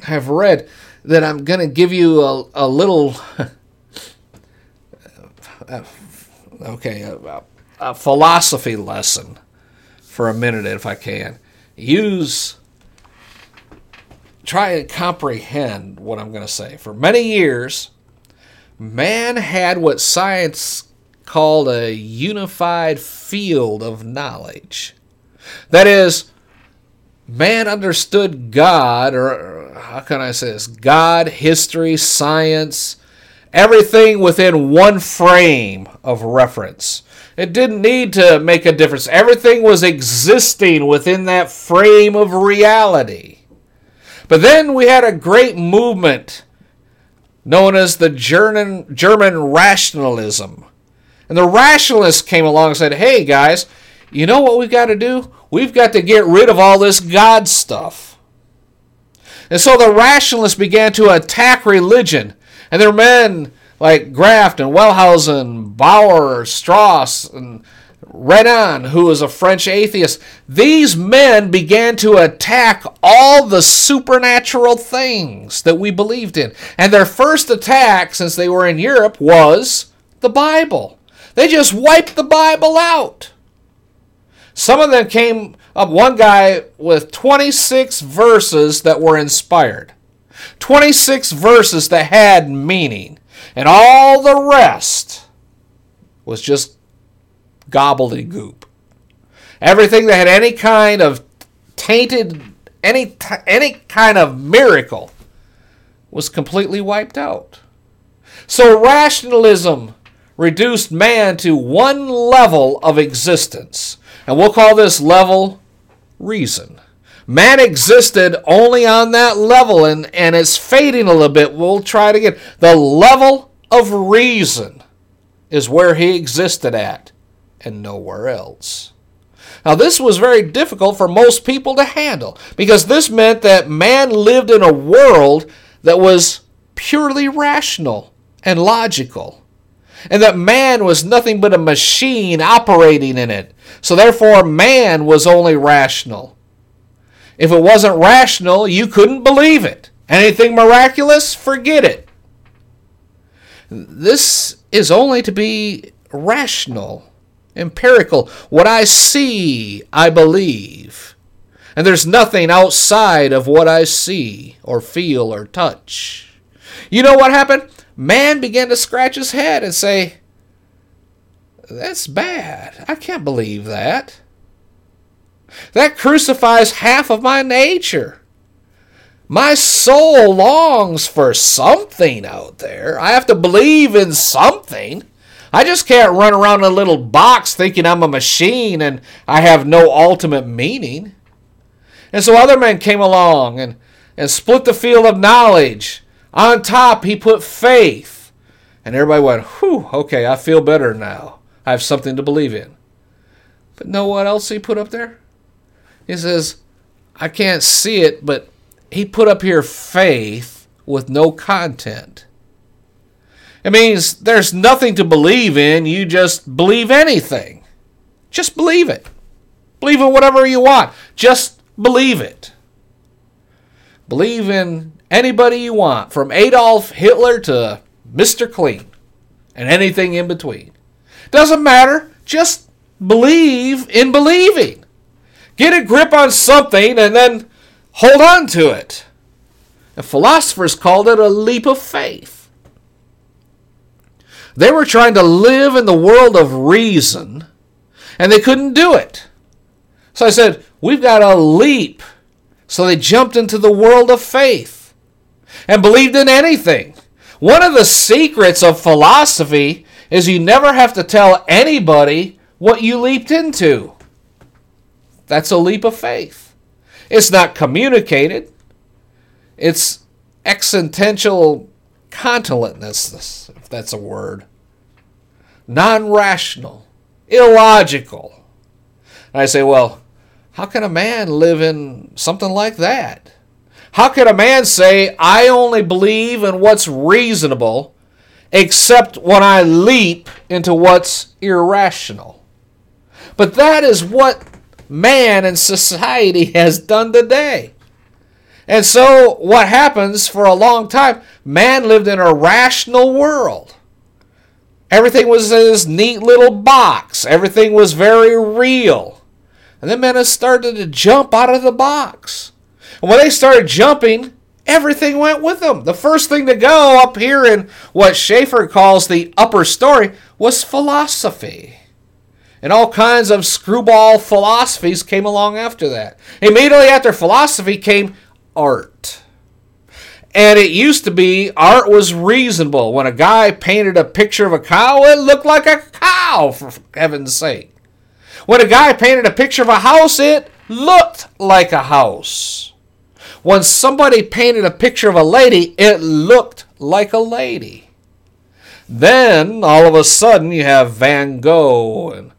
I've read that I'm going to give you a, a little, okay, a, a philosophy lesson for a minute if I can. Use try and comprehend what I'm going to say. For many years, man had what science called a unified field of knowledge. That is, man understood God, or how can I say this? God, history, science, everything within one frame of reference. It didn't need to make a difference. Everything was existing within that frame of reality. But then we had a great movement known as the German, German rationalism. And the rationalists came along and said, hey guys, you know what we've got to do? We've got to get rid of all this God stuff. And so the rationalists began to attack religion. And were men like Graf and Wellhausen, Bauer, Strauss, and Renan, who was a French atheist. These men began to attack all the supernatural things that we believed in. And their first attack, since they were in Europe, was the Bible. They just wiped the Bible out. Some of them came up, one guy with 26 verses that were inspired, 26 verses that had meaning, and all the rest was just gobbledygook. Everything that had any kind of tainted, any, any kind of miracle was completely wiped out. So rationalism reduced man to one level of existence. And we'll call this level reason. Man existed only on that level, and, and it's fading a little bit. We'll try it again. The level of reason is where he existed at, and nowhere else. Now, this was very difficult for most people to handle because this meant that man lived in a world that was purely rational and logical, and that man was nothing but a machine operating in it. So, therefore, man was only rational. If it wasn't rational, you couldn't believe it. Anything miraculous, forget it. This is only to be rational empirical. What I see, I believe. And there's nothing outside of what I see or feel or touch. You know what happened? Man began to scratch his head and say, That's bad. I can't believe that. That crucifies half of my nature. My soul longs for something out there. I have to believe in something. I just can't run around in a little box thinking I'm a machine and I have no ultimate meaning. And so other men came along and, and split the field of knowledge. On top, he put faith. And everybody went, whew, okay, I feel better now. I have something to believe in. But know what else he put up there? He says, I can't see it, but he put up here faith with no content. It means there's nothing to believe in. You just believe anything. Just believe it. Believe in whatever you want. Just believe it. Believe in anybody you want, from Adolf Hitler to Mr. Clean, and anything in between. Doesn't matter. Just believe in believing. Get a grip on something and then hold on to it. The philosophers called it a leap of faith. They were trying to live in the world of reason, and they couldn't do it. So I said, We've got to leap. So they jumped into the world of faith and believed in anything. One of the secrets of philosophy is you never have to tell anybody what you leaped into. That's a leap of faith. It's not communicated, it's existential continentness, that's a word, non rational, illogical. And I say, well, how can a man live in something like that? How can a man say, I only believe in what's reasonable, except when I leap into what's irrational? But that is what man and society has done today. And so, what happens for a long time, man lived in a rational world. Everything was in this neat little box, everything was very real. And then men started to jump out of the box. And when they started jumping, everything went with them. The first thing to go up here in what Schaeffer calls the upper story was philosophy. And all kinds of screwball philosophies came along after that. Immediately after philosophy came art. And it used to be art was reasonable. When a guy painted a picture of a cow, it looked like a cow, for heaven's sake. When a guy painted a picture of a house, it looked like a house. When somebody painted a picture of a lady, it looked like a lady. Then, all of a sudden, you have Van Gogh and,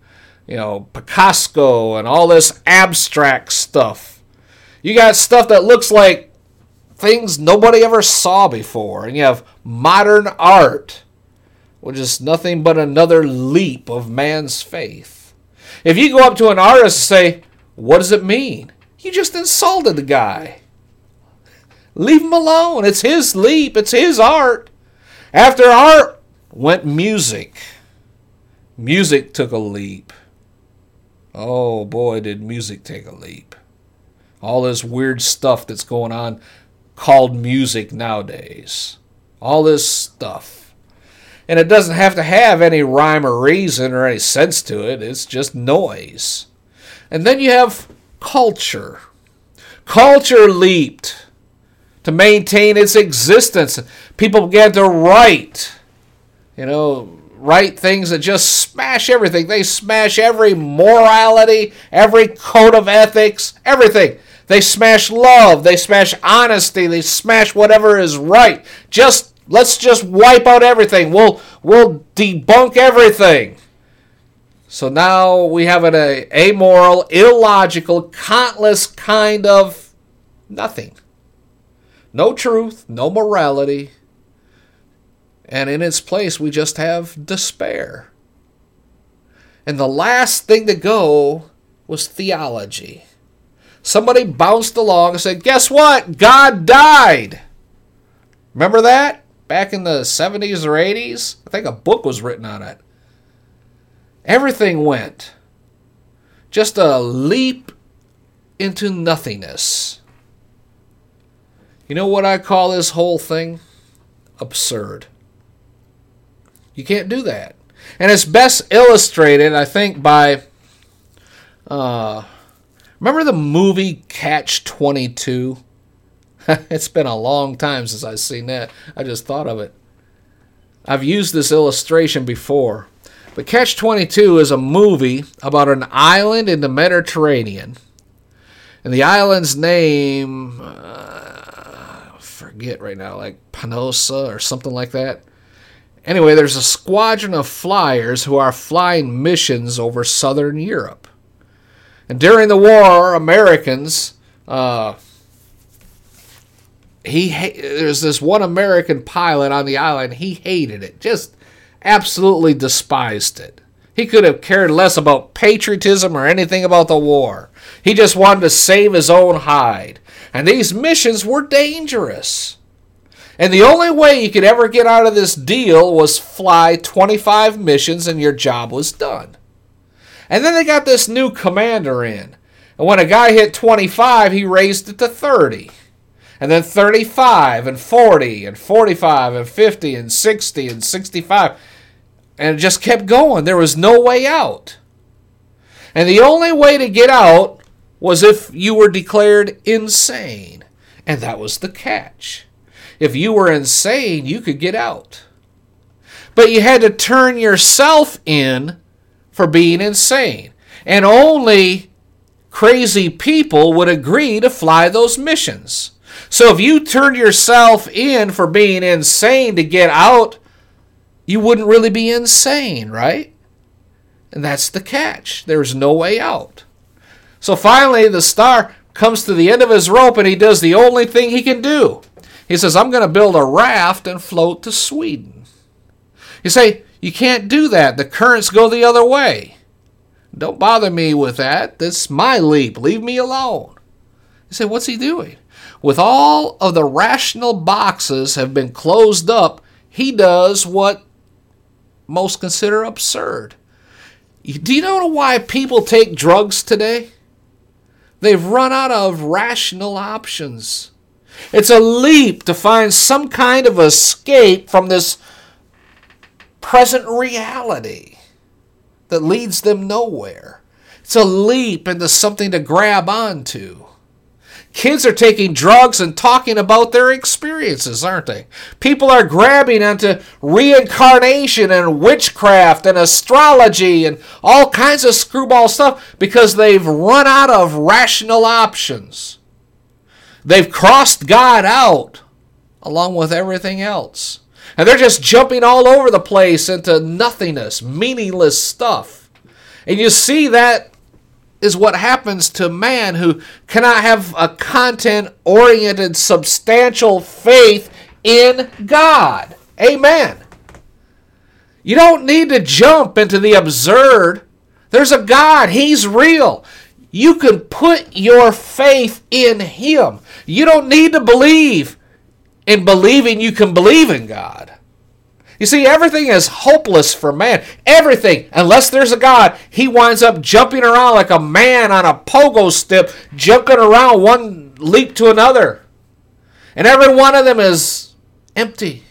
you know, Picasso and all this abstract stuff you got stuff that looks like things nobody ever saw before. And you have modern art, which is nothing but another leap of man's faith. If you go up to an artist and say, What does it mean? You just insulted the guy. Leave him alone. It's his leap, it's his art. After art went music. Music took a leap. Oh boy, did music take a leap all this weird stuff that's going on called music nowadays. All this stuff. And it doesn't have to have any rhyme or reason or any sense to it, it's just noise. And then you have culture. Culture leaped to maintain its existence. People began to write, you know, write things that just smash everything. They smash every morality, every code of ethics, everything. They smash love. They smash honesty. They smash whatever is right. Just let's just wipe out everything. We'll we'll debunk everything. So now we have an a, amoral, illogical, countless kind of nothing. No truth, no morality. And in its place, we just have despair. And the last thing to go was theology. Somebody bounced along and said, Guess what? God died. Remember that? Back in the 70s or 80s? I think a book was written on it. Everything went. Just a leap into nothingness. You know what I call this whole thing? Absurd. You can't do that. And it's best illustrated, I think, by. Uh, remember the movie Catch 22? it's been a long time since I've seen that. I just thought of it. I've used this illustration before. But Catch 22 is a movie about an island in the Mediterranean. And the island's name, uh, forget right now, like Panosa or something like that. Anyway, there's a squadron of flyers who are flying missions over southern Europe. And during the war, Americans, uh, he there's this one American pilot on the island. He hated it, just absolutely despised it. He could have cared less about patriotism or anything about the war. He just wanted to save his own hide. And these missions were dangerous. And the only way you could ever get out of this deal was fly 25 missions and your job was done. And then they got this new commander in. And when a guy hit 25, he raised it to 30 and then 35 and 40 and 45 and 50 and 60 and 65 and it just kept going. There was no way out. And the only way to get out was if you were declared insane. And that was the catch. If you were insane you could get out. But you had to turn yourself in for being insane and only crazy people would agree to fly those missions so if you turned yourself in for being insane to get out, you wouldn't really be insane, right? And that's the catch. There's no way out. So finally, the star comes to the end of his rope and he does the only thing he can do. He says, I'm going to build a raft and float to Sweden. You say, You can't do that. The currents go the other way. Don't bother me with that. That's my leap. Leave me alone. You say, What's he doing? with all of the rational boxes have been closed up, he does what most consider absurd. Do you know why people take drugs today? They've run out of rational options. It's a leap to find some kind of escape from this present reality that leads them nowhere. It's a leap into something to grab onto. Kids are taking drugs and talking about their experiences, aren't they? People are grabbing onto reincarnation and witchcraft and astrology and all kinds of screwball stuff because they've run out of rational options. They've crossed God out along with everything else. And they're just jumping all over the place into nothingness, meaningless stuff. And you see that is what happens to man who cannot have a content oriented, substantial faith in God. Amen. You don't need to jump into the absurd. There's a God, He's real. You can put your faith in Him. You don't need to believe in believing you can believe in God. You see, everything is hopeless for man. Everything, unless there's a God, he winds up jumping around like a man on a pogo stick, jumping around one leap to another. And every one of them is empty,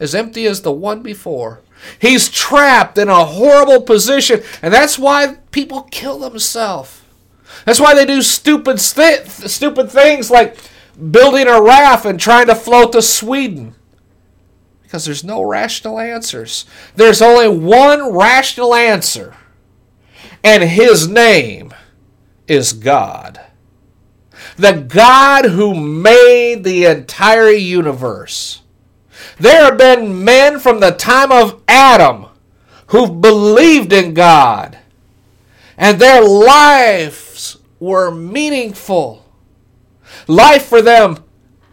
as empty as the one before. He's trapped in a horrible position, and that's why people kill themselves. That's why they do stupid, st- stupid things like building a raft and trying to float to Sweden because there's no rational answers. There's only one rational answer, and his name is God. the God who made the entire universe. There have been men from the time of Adam who've believed in God, and their lives were meaningful. Life for them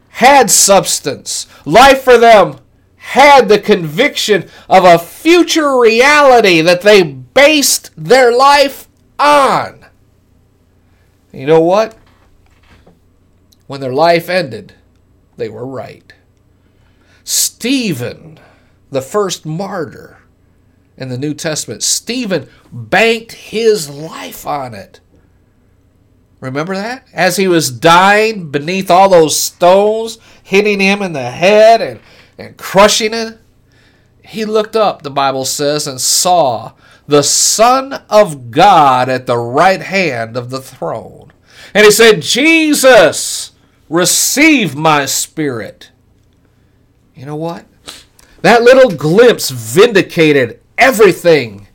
had substance. Life for them had the conviction of a future reality that they based their life on. You know what? When their life ended, they were right. Stephen, the first martyr in the New Testament, Stephen banked his life on it. Remember that? As he was dying beneath all those stones, hitting him in the head and, and crushing it, he looked up, the Bible says, and saw the Son of God at the right hand of the throne. And he said, Jesus, receive my spirit. You know what? That little glimpse vindicated everything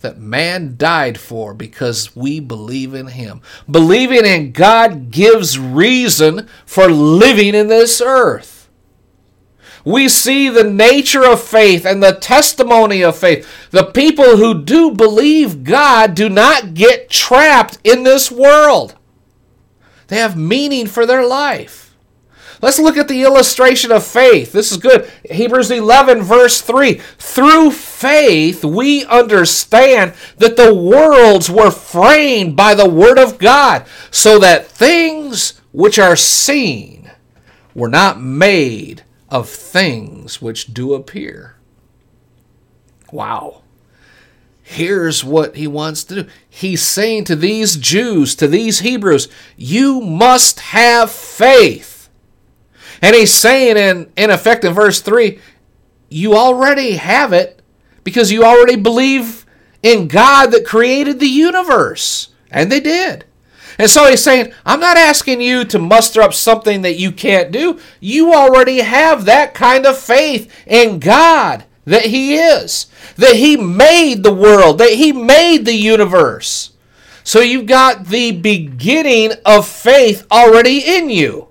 that man died for because we believe in him. Believing in God gives reason for living in this earth. We see the nature of faith and the testimony of faith. The people who do believe God do not get trapped in this world. They have meaning for their life. Let's look at the illustration of faith. This is good. Hebrews 11, verse 3. Through faith, we understand that the worlds were framed by the Word of God, so that things which are seen were not made of things which do appear. Wow. Here's what he wants to do. He's saying to these Jews, to these Hebrews, you must have faith. And he's saying in, in effect in verse 3, you already have it because you already believe in God that created the universe. And they did. And so he's saying, I'm not asking you to muster up something that you can't do. You already have that kind of faith in God that He is, that He made the world, that He made the universe. So you've got the beginning of faith already in you.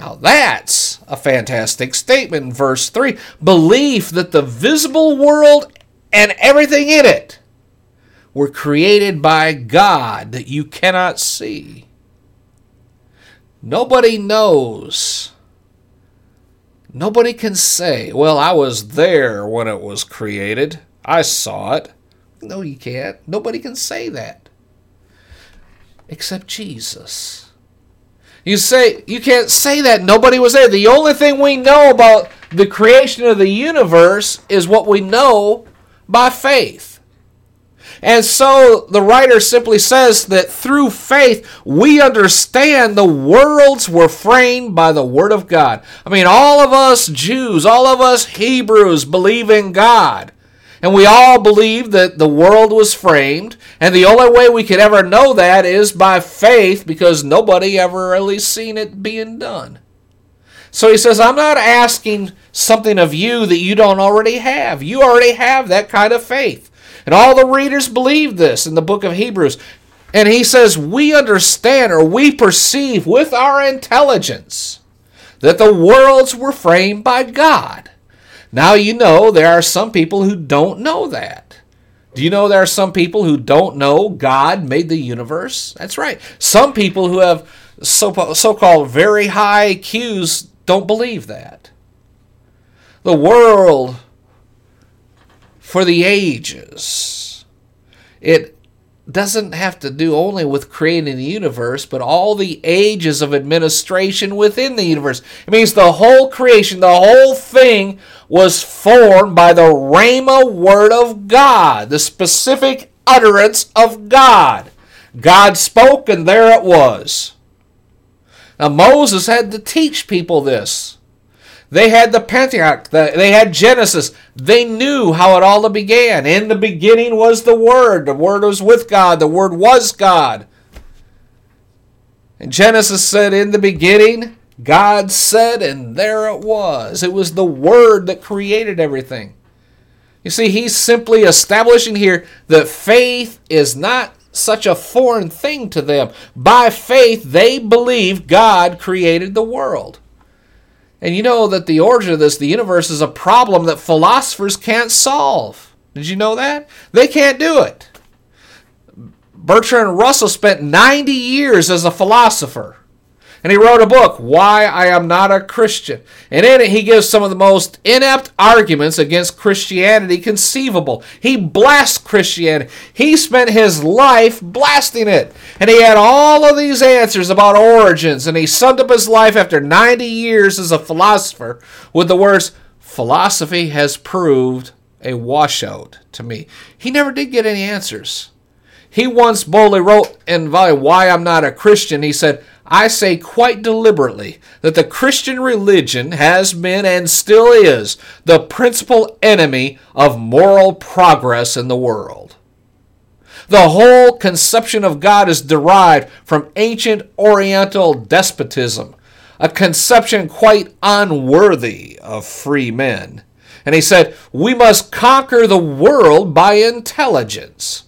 Now that's a fantastic statement. Verse 3 belief that the visible world and everything in it were created by God that you cannot see. Nobody knows. Nobody can say, well, I was there when it was created. I saw it. No, you can't. Nobody can say that. Except Jesus. You say you can't say that nobody was there. The only thing we know about the creation of the universe is what we know by faith. And so the writer simply says that through faith we understand the worlds were framed by the word of God. I mean all of us Jews, all of us Hebrews believe in God. And we all believe that the world was framed. And the only way we could ever know that is by faith because nobody ever really seen it being done. So he says, I'm not asking something of you that you don't already have. You already have that kind of faith. And all the readers believe this in the book of Hebrews. And he says, We understand or we perceive with our intelligence that the worlds were framed by God now you know there are some people who don't know that. Do you know there are some people who don't know God made the universe? That's right. Some people who have so so called very high IQs don't believe that. The world for the ages. It doesn't have to do only with creating the universe, but all the ages of administration within the universe. It means the whole creation, the whole thing was formed by the Rhema word of God, the specific utterance of God. God spoke, and there it was. Now, Moses had to teach people this. They had the Pentateuch, they had Genesis. They knew how it all began. In the beginning was the Word. The Word was with God. The Word was God. And Genesis said, In the beginning, God said, and there it was. It was the Word that created everything. You see, he's simply establishing here that faith is not such a foreign thing to them. By faith, they believe God created the world. And you know that the origin of this, the universe, is a problem that philosophers can't solve. Did you know that? They can't do it. Bertrand Russell spent 90 years as a philosopher. And he wrote a book, Why I Am Not a Christian. And in it, he gives some of the most inept arguments against Christianity conceivable. He blasts Christianity. He spent his life blasting it. And he had all of these answers about origins. And he summed up his life after 90 years as a philosopher with the words, Philosophy has proved a washout to me. He never did get any answers. He once boldly wrote in Why I'm Not a Christian, he said, I say quite deliberately that the Christian religion has been and still is the principal enemy of moral progress in the world. The whole conception of God is derived from ancient Oriental despotism, a conception quite unworthy of free men. And he said, We must conquer the world by intelligence.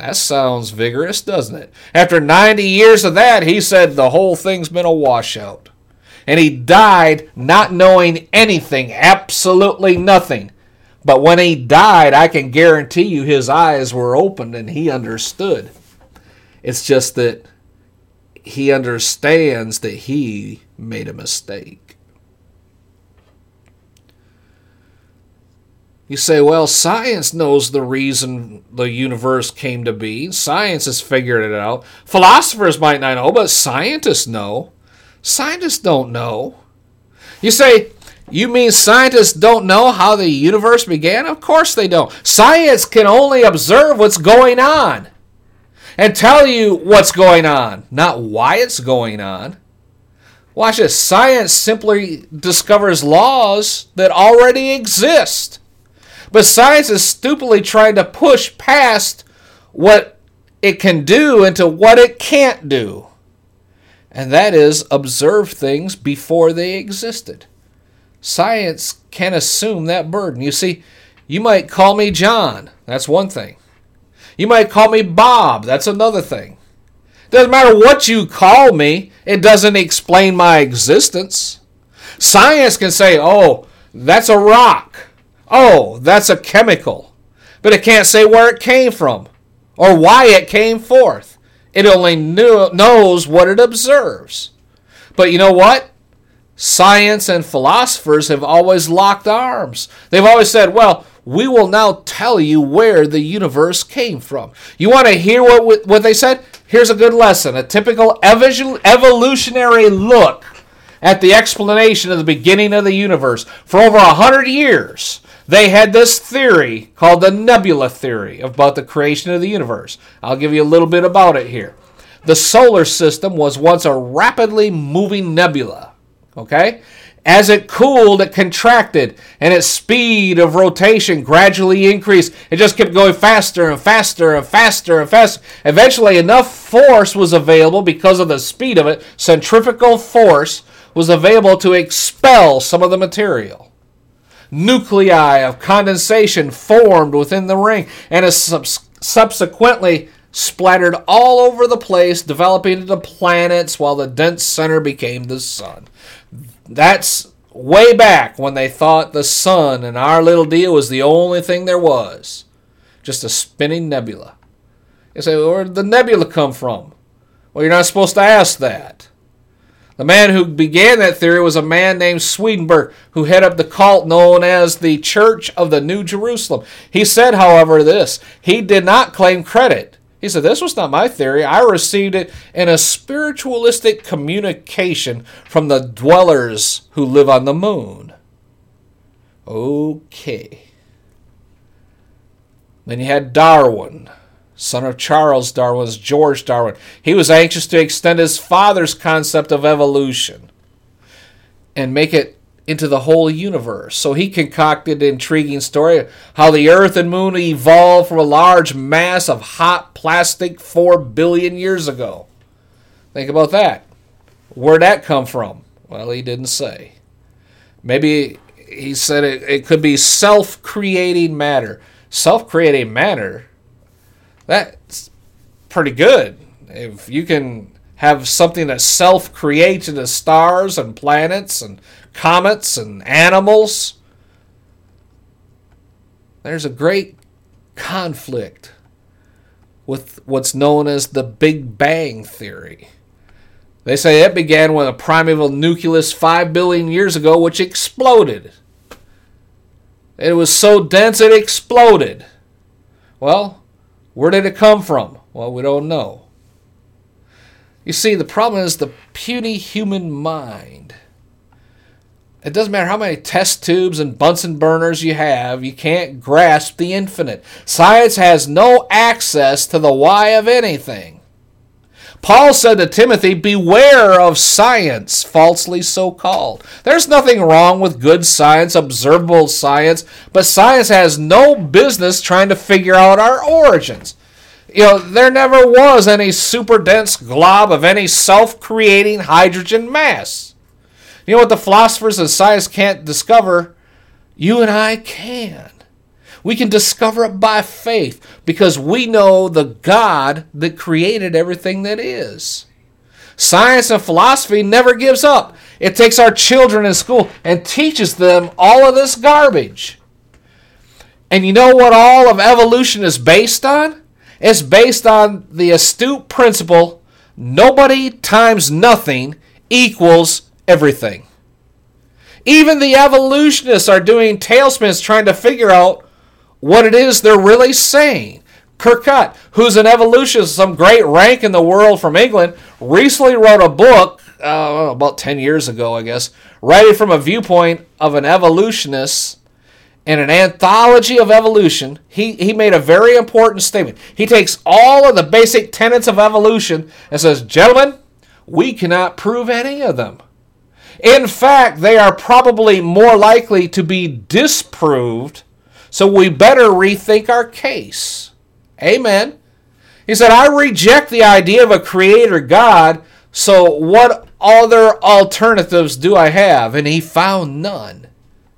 That sounds vigorous, doesn't it? After 90 years of that, he said the whole thing's been a washout. And he died not knowing anything, absolutely nothing. But when he died, I can guarantee you his eyes were opened and he understood. It's just that he understands that he made a mistake. You say, well, science knows the reason the universe came to be. Science has figured it out. Philosophers might not know, but scientists know. Scientists don't know. You say, you mean scientists don't know how the universe began? Of course they don't. Science can only observe what's going on and tell you what's going on, not why it's going on. Watch this. Science simply discovers laws that already exist. But science is stupidly trying to push past what it can do into what it can't do. And that is observe things before they existed. Science can assume that burden. You see, you might call me John. That's one thing. You might call me Bob. That's another thing. Doesn't matter what you call me, it doesn't explain my existence. Science can say, oh, that's a rock. Oh, that's a chemical. But it can't say where it came from or why it came forth. It only knew, knows what it observes. But you know what? Science and philosophers have always locked arms. They've always said, well, we will now tell you where the universe came from. You want to hear what, what they said? Here's a good lesson a typical evolutionary look at the explanation of the beginning of the universe. For over a hundred years, they had this theory called the nebula theory about the creation of the universe. I'll give you a little bit about it here. The solar system was once a rapidly moving nebula. Okay? As it cooled, it contracted, and its speed of rotation gradually increased. It just kept going faster and faster and faster and faster. Eventually, enough force was available because of the speed of it, centrifugal force was available to expel some of the material nuclei of condensation formed within the ring and is subsequently splattered all over the place, developing into planets while the dense center became the sun. That's way back when they thought the sun and our little deal was the only thing there was. Just a spinning nebula. You say, well, where did the nebula come from? Well, you're not supposed to ask that. The man who began that theory was a man named Swedenborg, who headed up the cult known as the Church of the New Jerusalem. He said, however, this he did not claim credit. He said, This was not my theory. I received it in a spiritualistic communication from the dwellers who live on the moon. Okay. Then you had Darwin son of Charles Darwin, was George Darwin. He was anxious to extend his father's concept of evolution and make it into the whole universe. So he concocted an intriguing story how the earth and moon evolved from a large mass of hot plastic 4 billion years ago. Think about that. Where'd that come from? Well, he didn't say. Maybe he said it, it could be self creating matter. Self creating matter that pretty good. If you can have something that self creates into stars and planets and comets and animals, there's a great conflict with what's known as the Big Bang Theory. They say it began with a primeval nucleus 5 billion years ago, which exploded. It was so dense it exploded. Well, where did it come from? Well, we don't know. You see, the problem is the puny human mind. It doesn't matter how many test tubes and Bunsen burners you have, you can't grasp the infinite. Science has no access to the why of anything. Paul said to Timothy, Beware of science, falsely so called. There's nothing wrong with good science, observable science, but science has no business trying to figure out our origins. You know, there never was any super dense glob of any self creating hydrogen mass. You know what the philosophers of science can't discover? You and I can. We can discover it by faith because we know the God that created everything that is. Science and philosophy never gives up. It takes our children in school and teaches them all of this garbage. And you know what all of evolution is based on? It's based on the astute principle nobody times nothing equals everything. Even the evolutionists are doing tailspins trying to figure out what it is they're really saying. Kerkut, who's an evolutionist, of some great rank in the world from England, recently wrote a book uh, about 10 years ago, I guess, writing from a viewpoint of an evolutionist in an anthology of evolution. He, he made a very important statement. He takes all of the basic tenets of evolution and says, Gentlemen, we cannot prove any of them. In fact, they are probably more likely to be disproved so we better rethink our case. Amen. He said, I reject the idea of a creator God, so what other alternatives do I have? And he found none.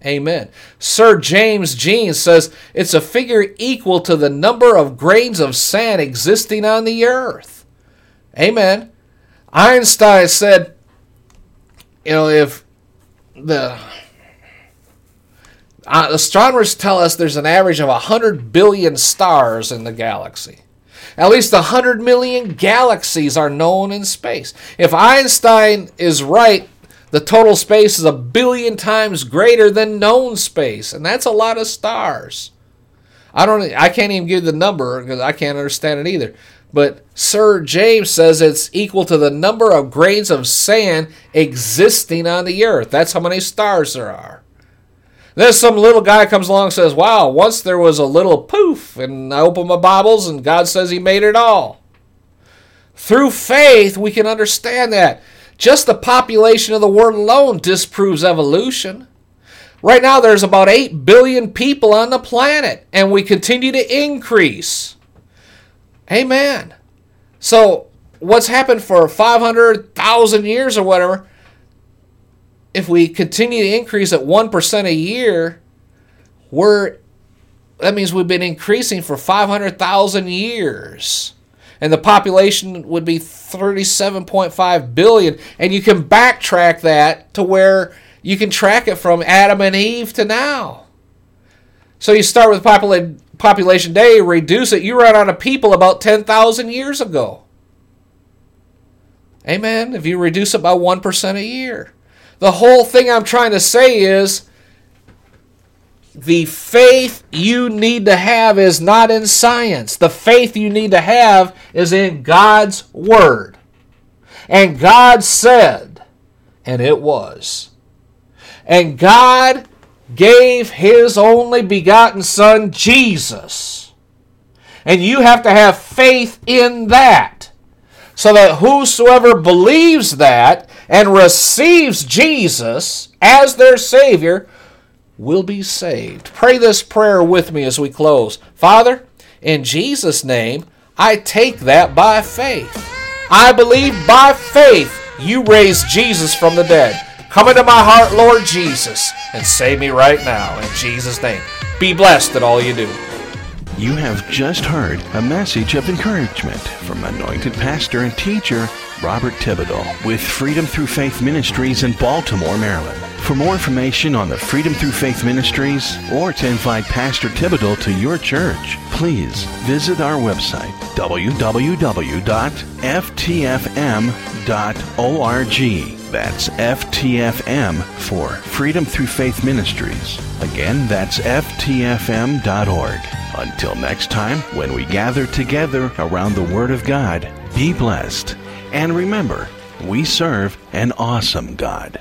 Amen. Sir James Jeans says it's a figure equal to the number of grains of sand existing on the earth. Amen. Einstein said, you know, if the uh, astronomers tell us there's an average of 100 billion stars in the galaxy. At least 100 million galaxies are known in space. If Einstein is right, the total space is a billion times greater than known space, and that's a lot of stars. I don't I can't even give the number because I can't understand it either. But Sir James says it's equal to the number of grains of sand existing on the earth. That's how many stars there are. Then some little guy comes along and says, Wow, once there was a little poof, and I open my Bibles and God says He made it all. Through faith, we can understand that. Just the population of the world alone disproves evolution. Right now, there's about 8 billion people on the planet, and we continue to increase. Amen. So, what's happened for 500,000 years or whatever, if we continue to increase at 1% a year, we're that means we've been increasing for 500,000 years. And the population would be 37.5 billion. And you can backtrack that to where you can track it from Adam and Eve to now. So you start with popula- population day, reduce it, you run out of people about 10,000 years ago. Amen. If you reduce it by 1% a year. The whole thing I'm trying to say is the faith you need to have is not in science. The faith you need to have is in God's Word. And God said, and it was. And God gave His only begotten Son, Jesus. And you have to have faith in that. So that whosoever believes that and receives Jesus as their Savior will be saved. Pray this prayer with me as we close. Father, in Jesus' name, I take that by faith. I believe by faith you raised Jesus from the dead. Come into my heart, Lord Jesus, and save me right now in Jesus' name. Be blessed in all you do. You have just heard a message of encouragement from anointed pastor and teacher Robert Thibodeau with Freedom Through Faith Ministries in Baltimore, Maryland. For more information on the Freedom Through Faith Ministries or to invite Pastor Thibodeau to your church, please visit our website www.ftfm.org. That's FTFM for Freedom Through Faith Ministries. Again, that's FTFM.org. Until next time, when we gather together around the Word of God, be blessed. And remember, we serve an awesome God.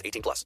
18 plus.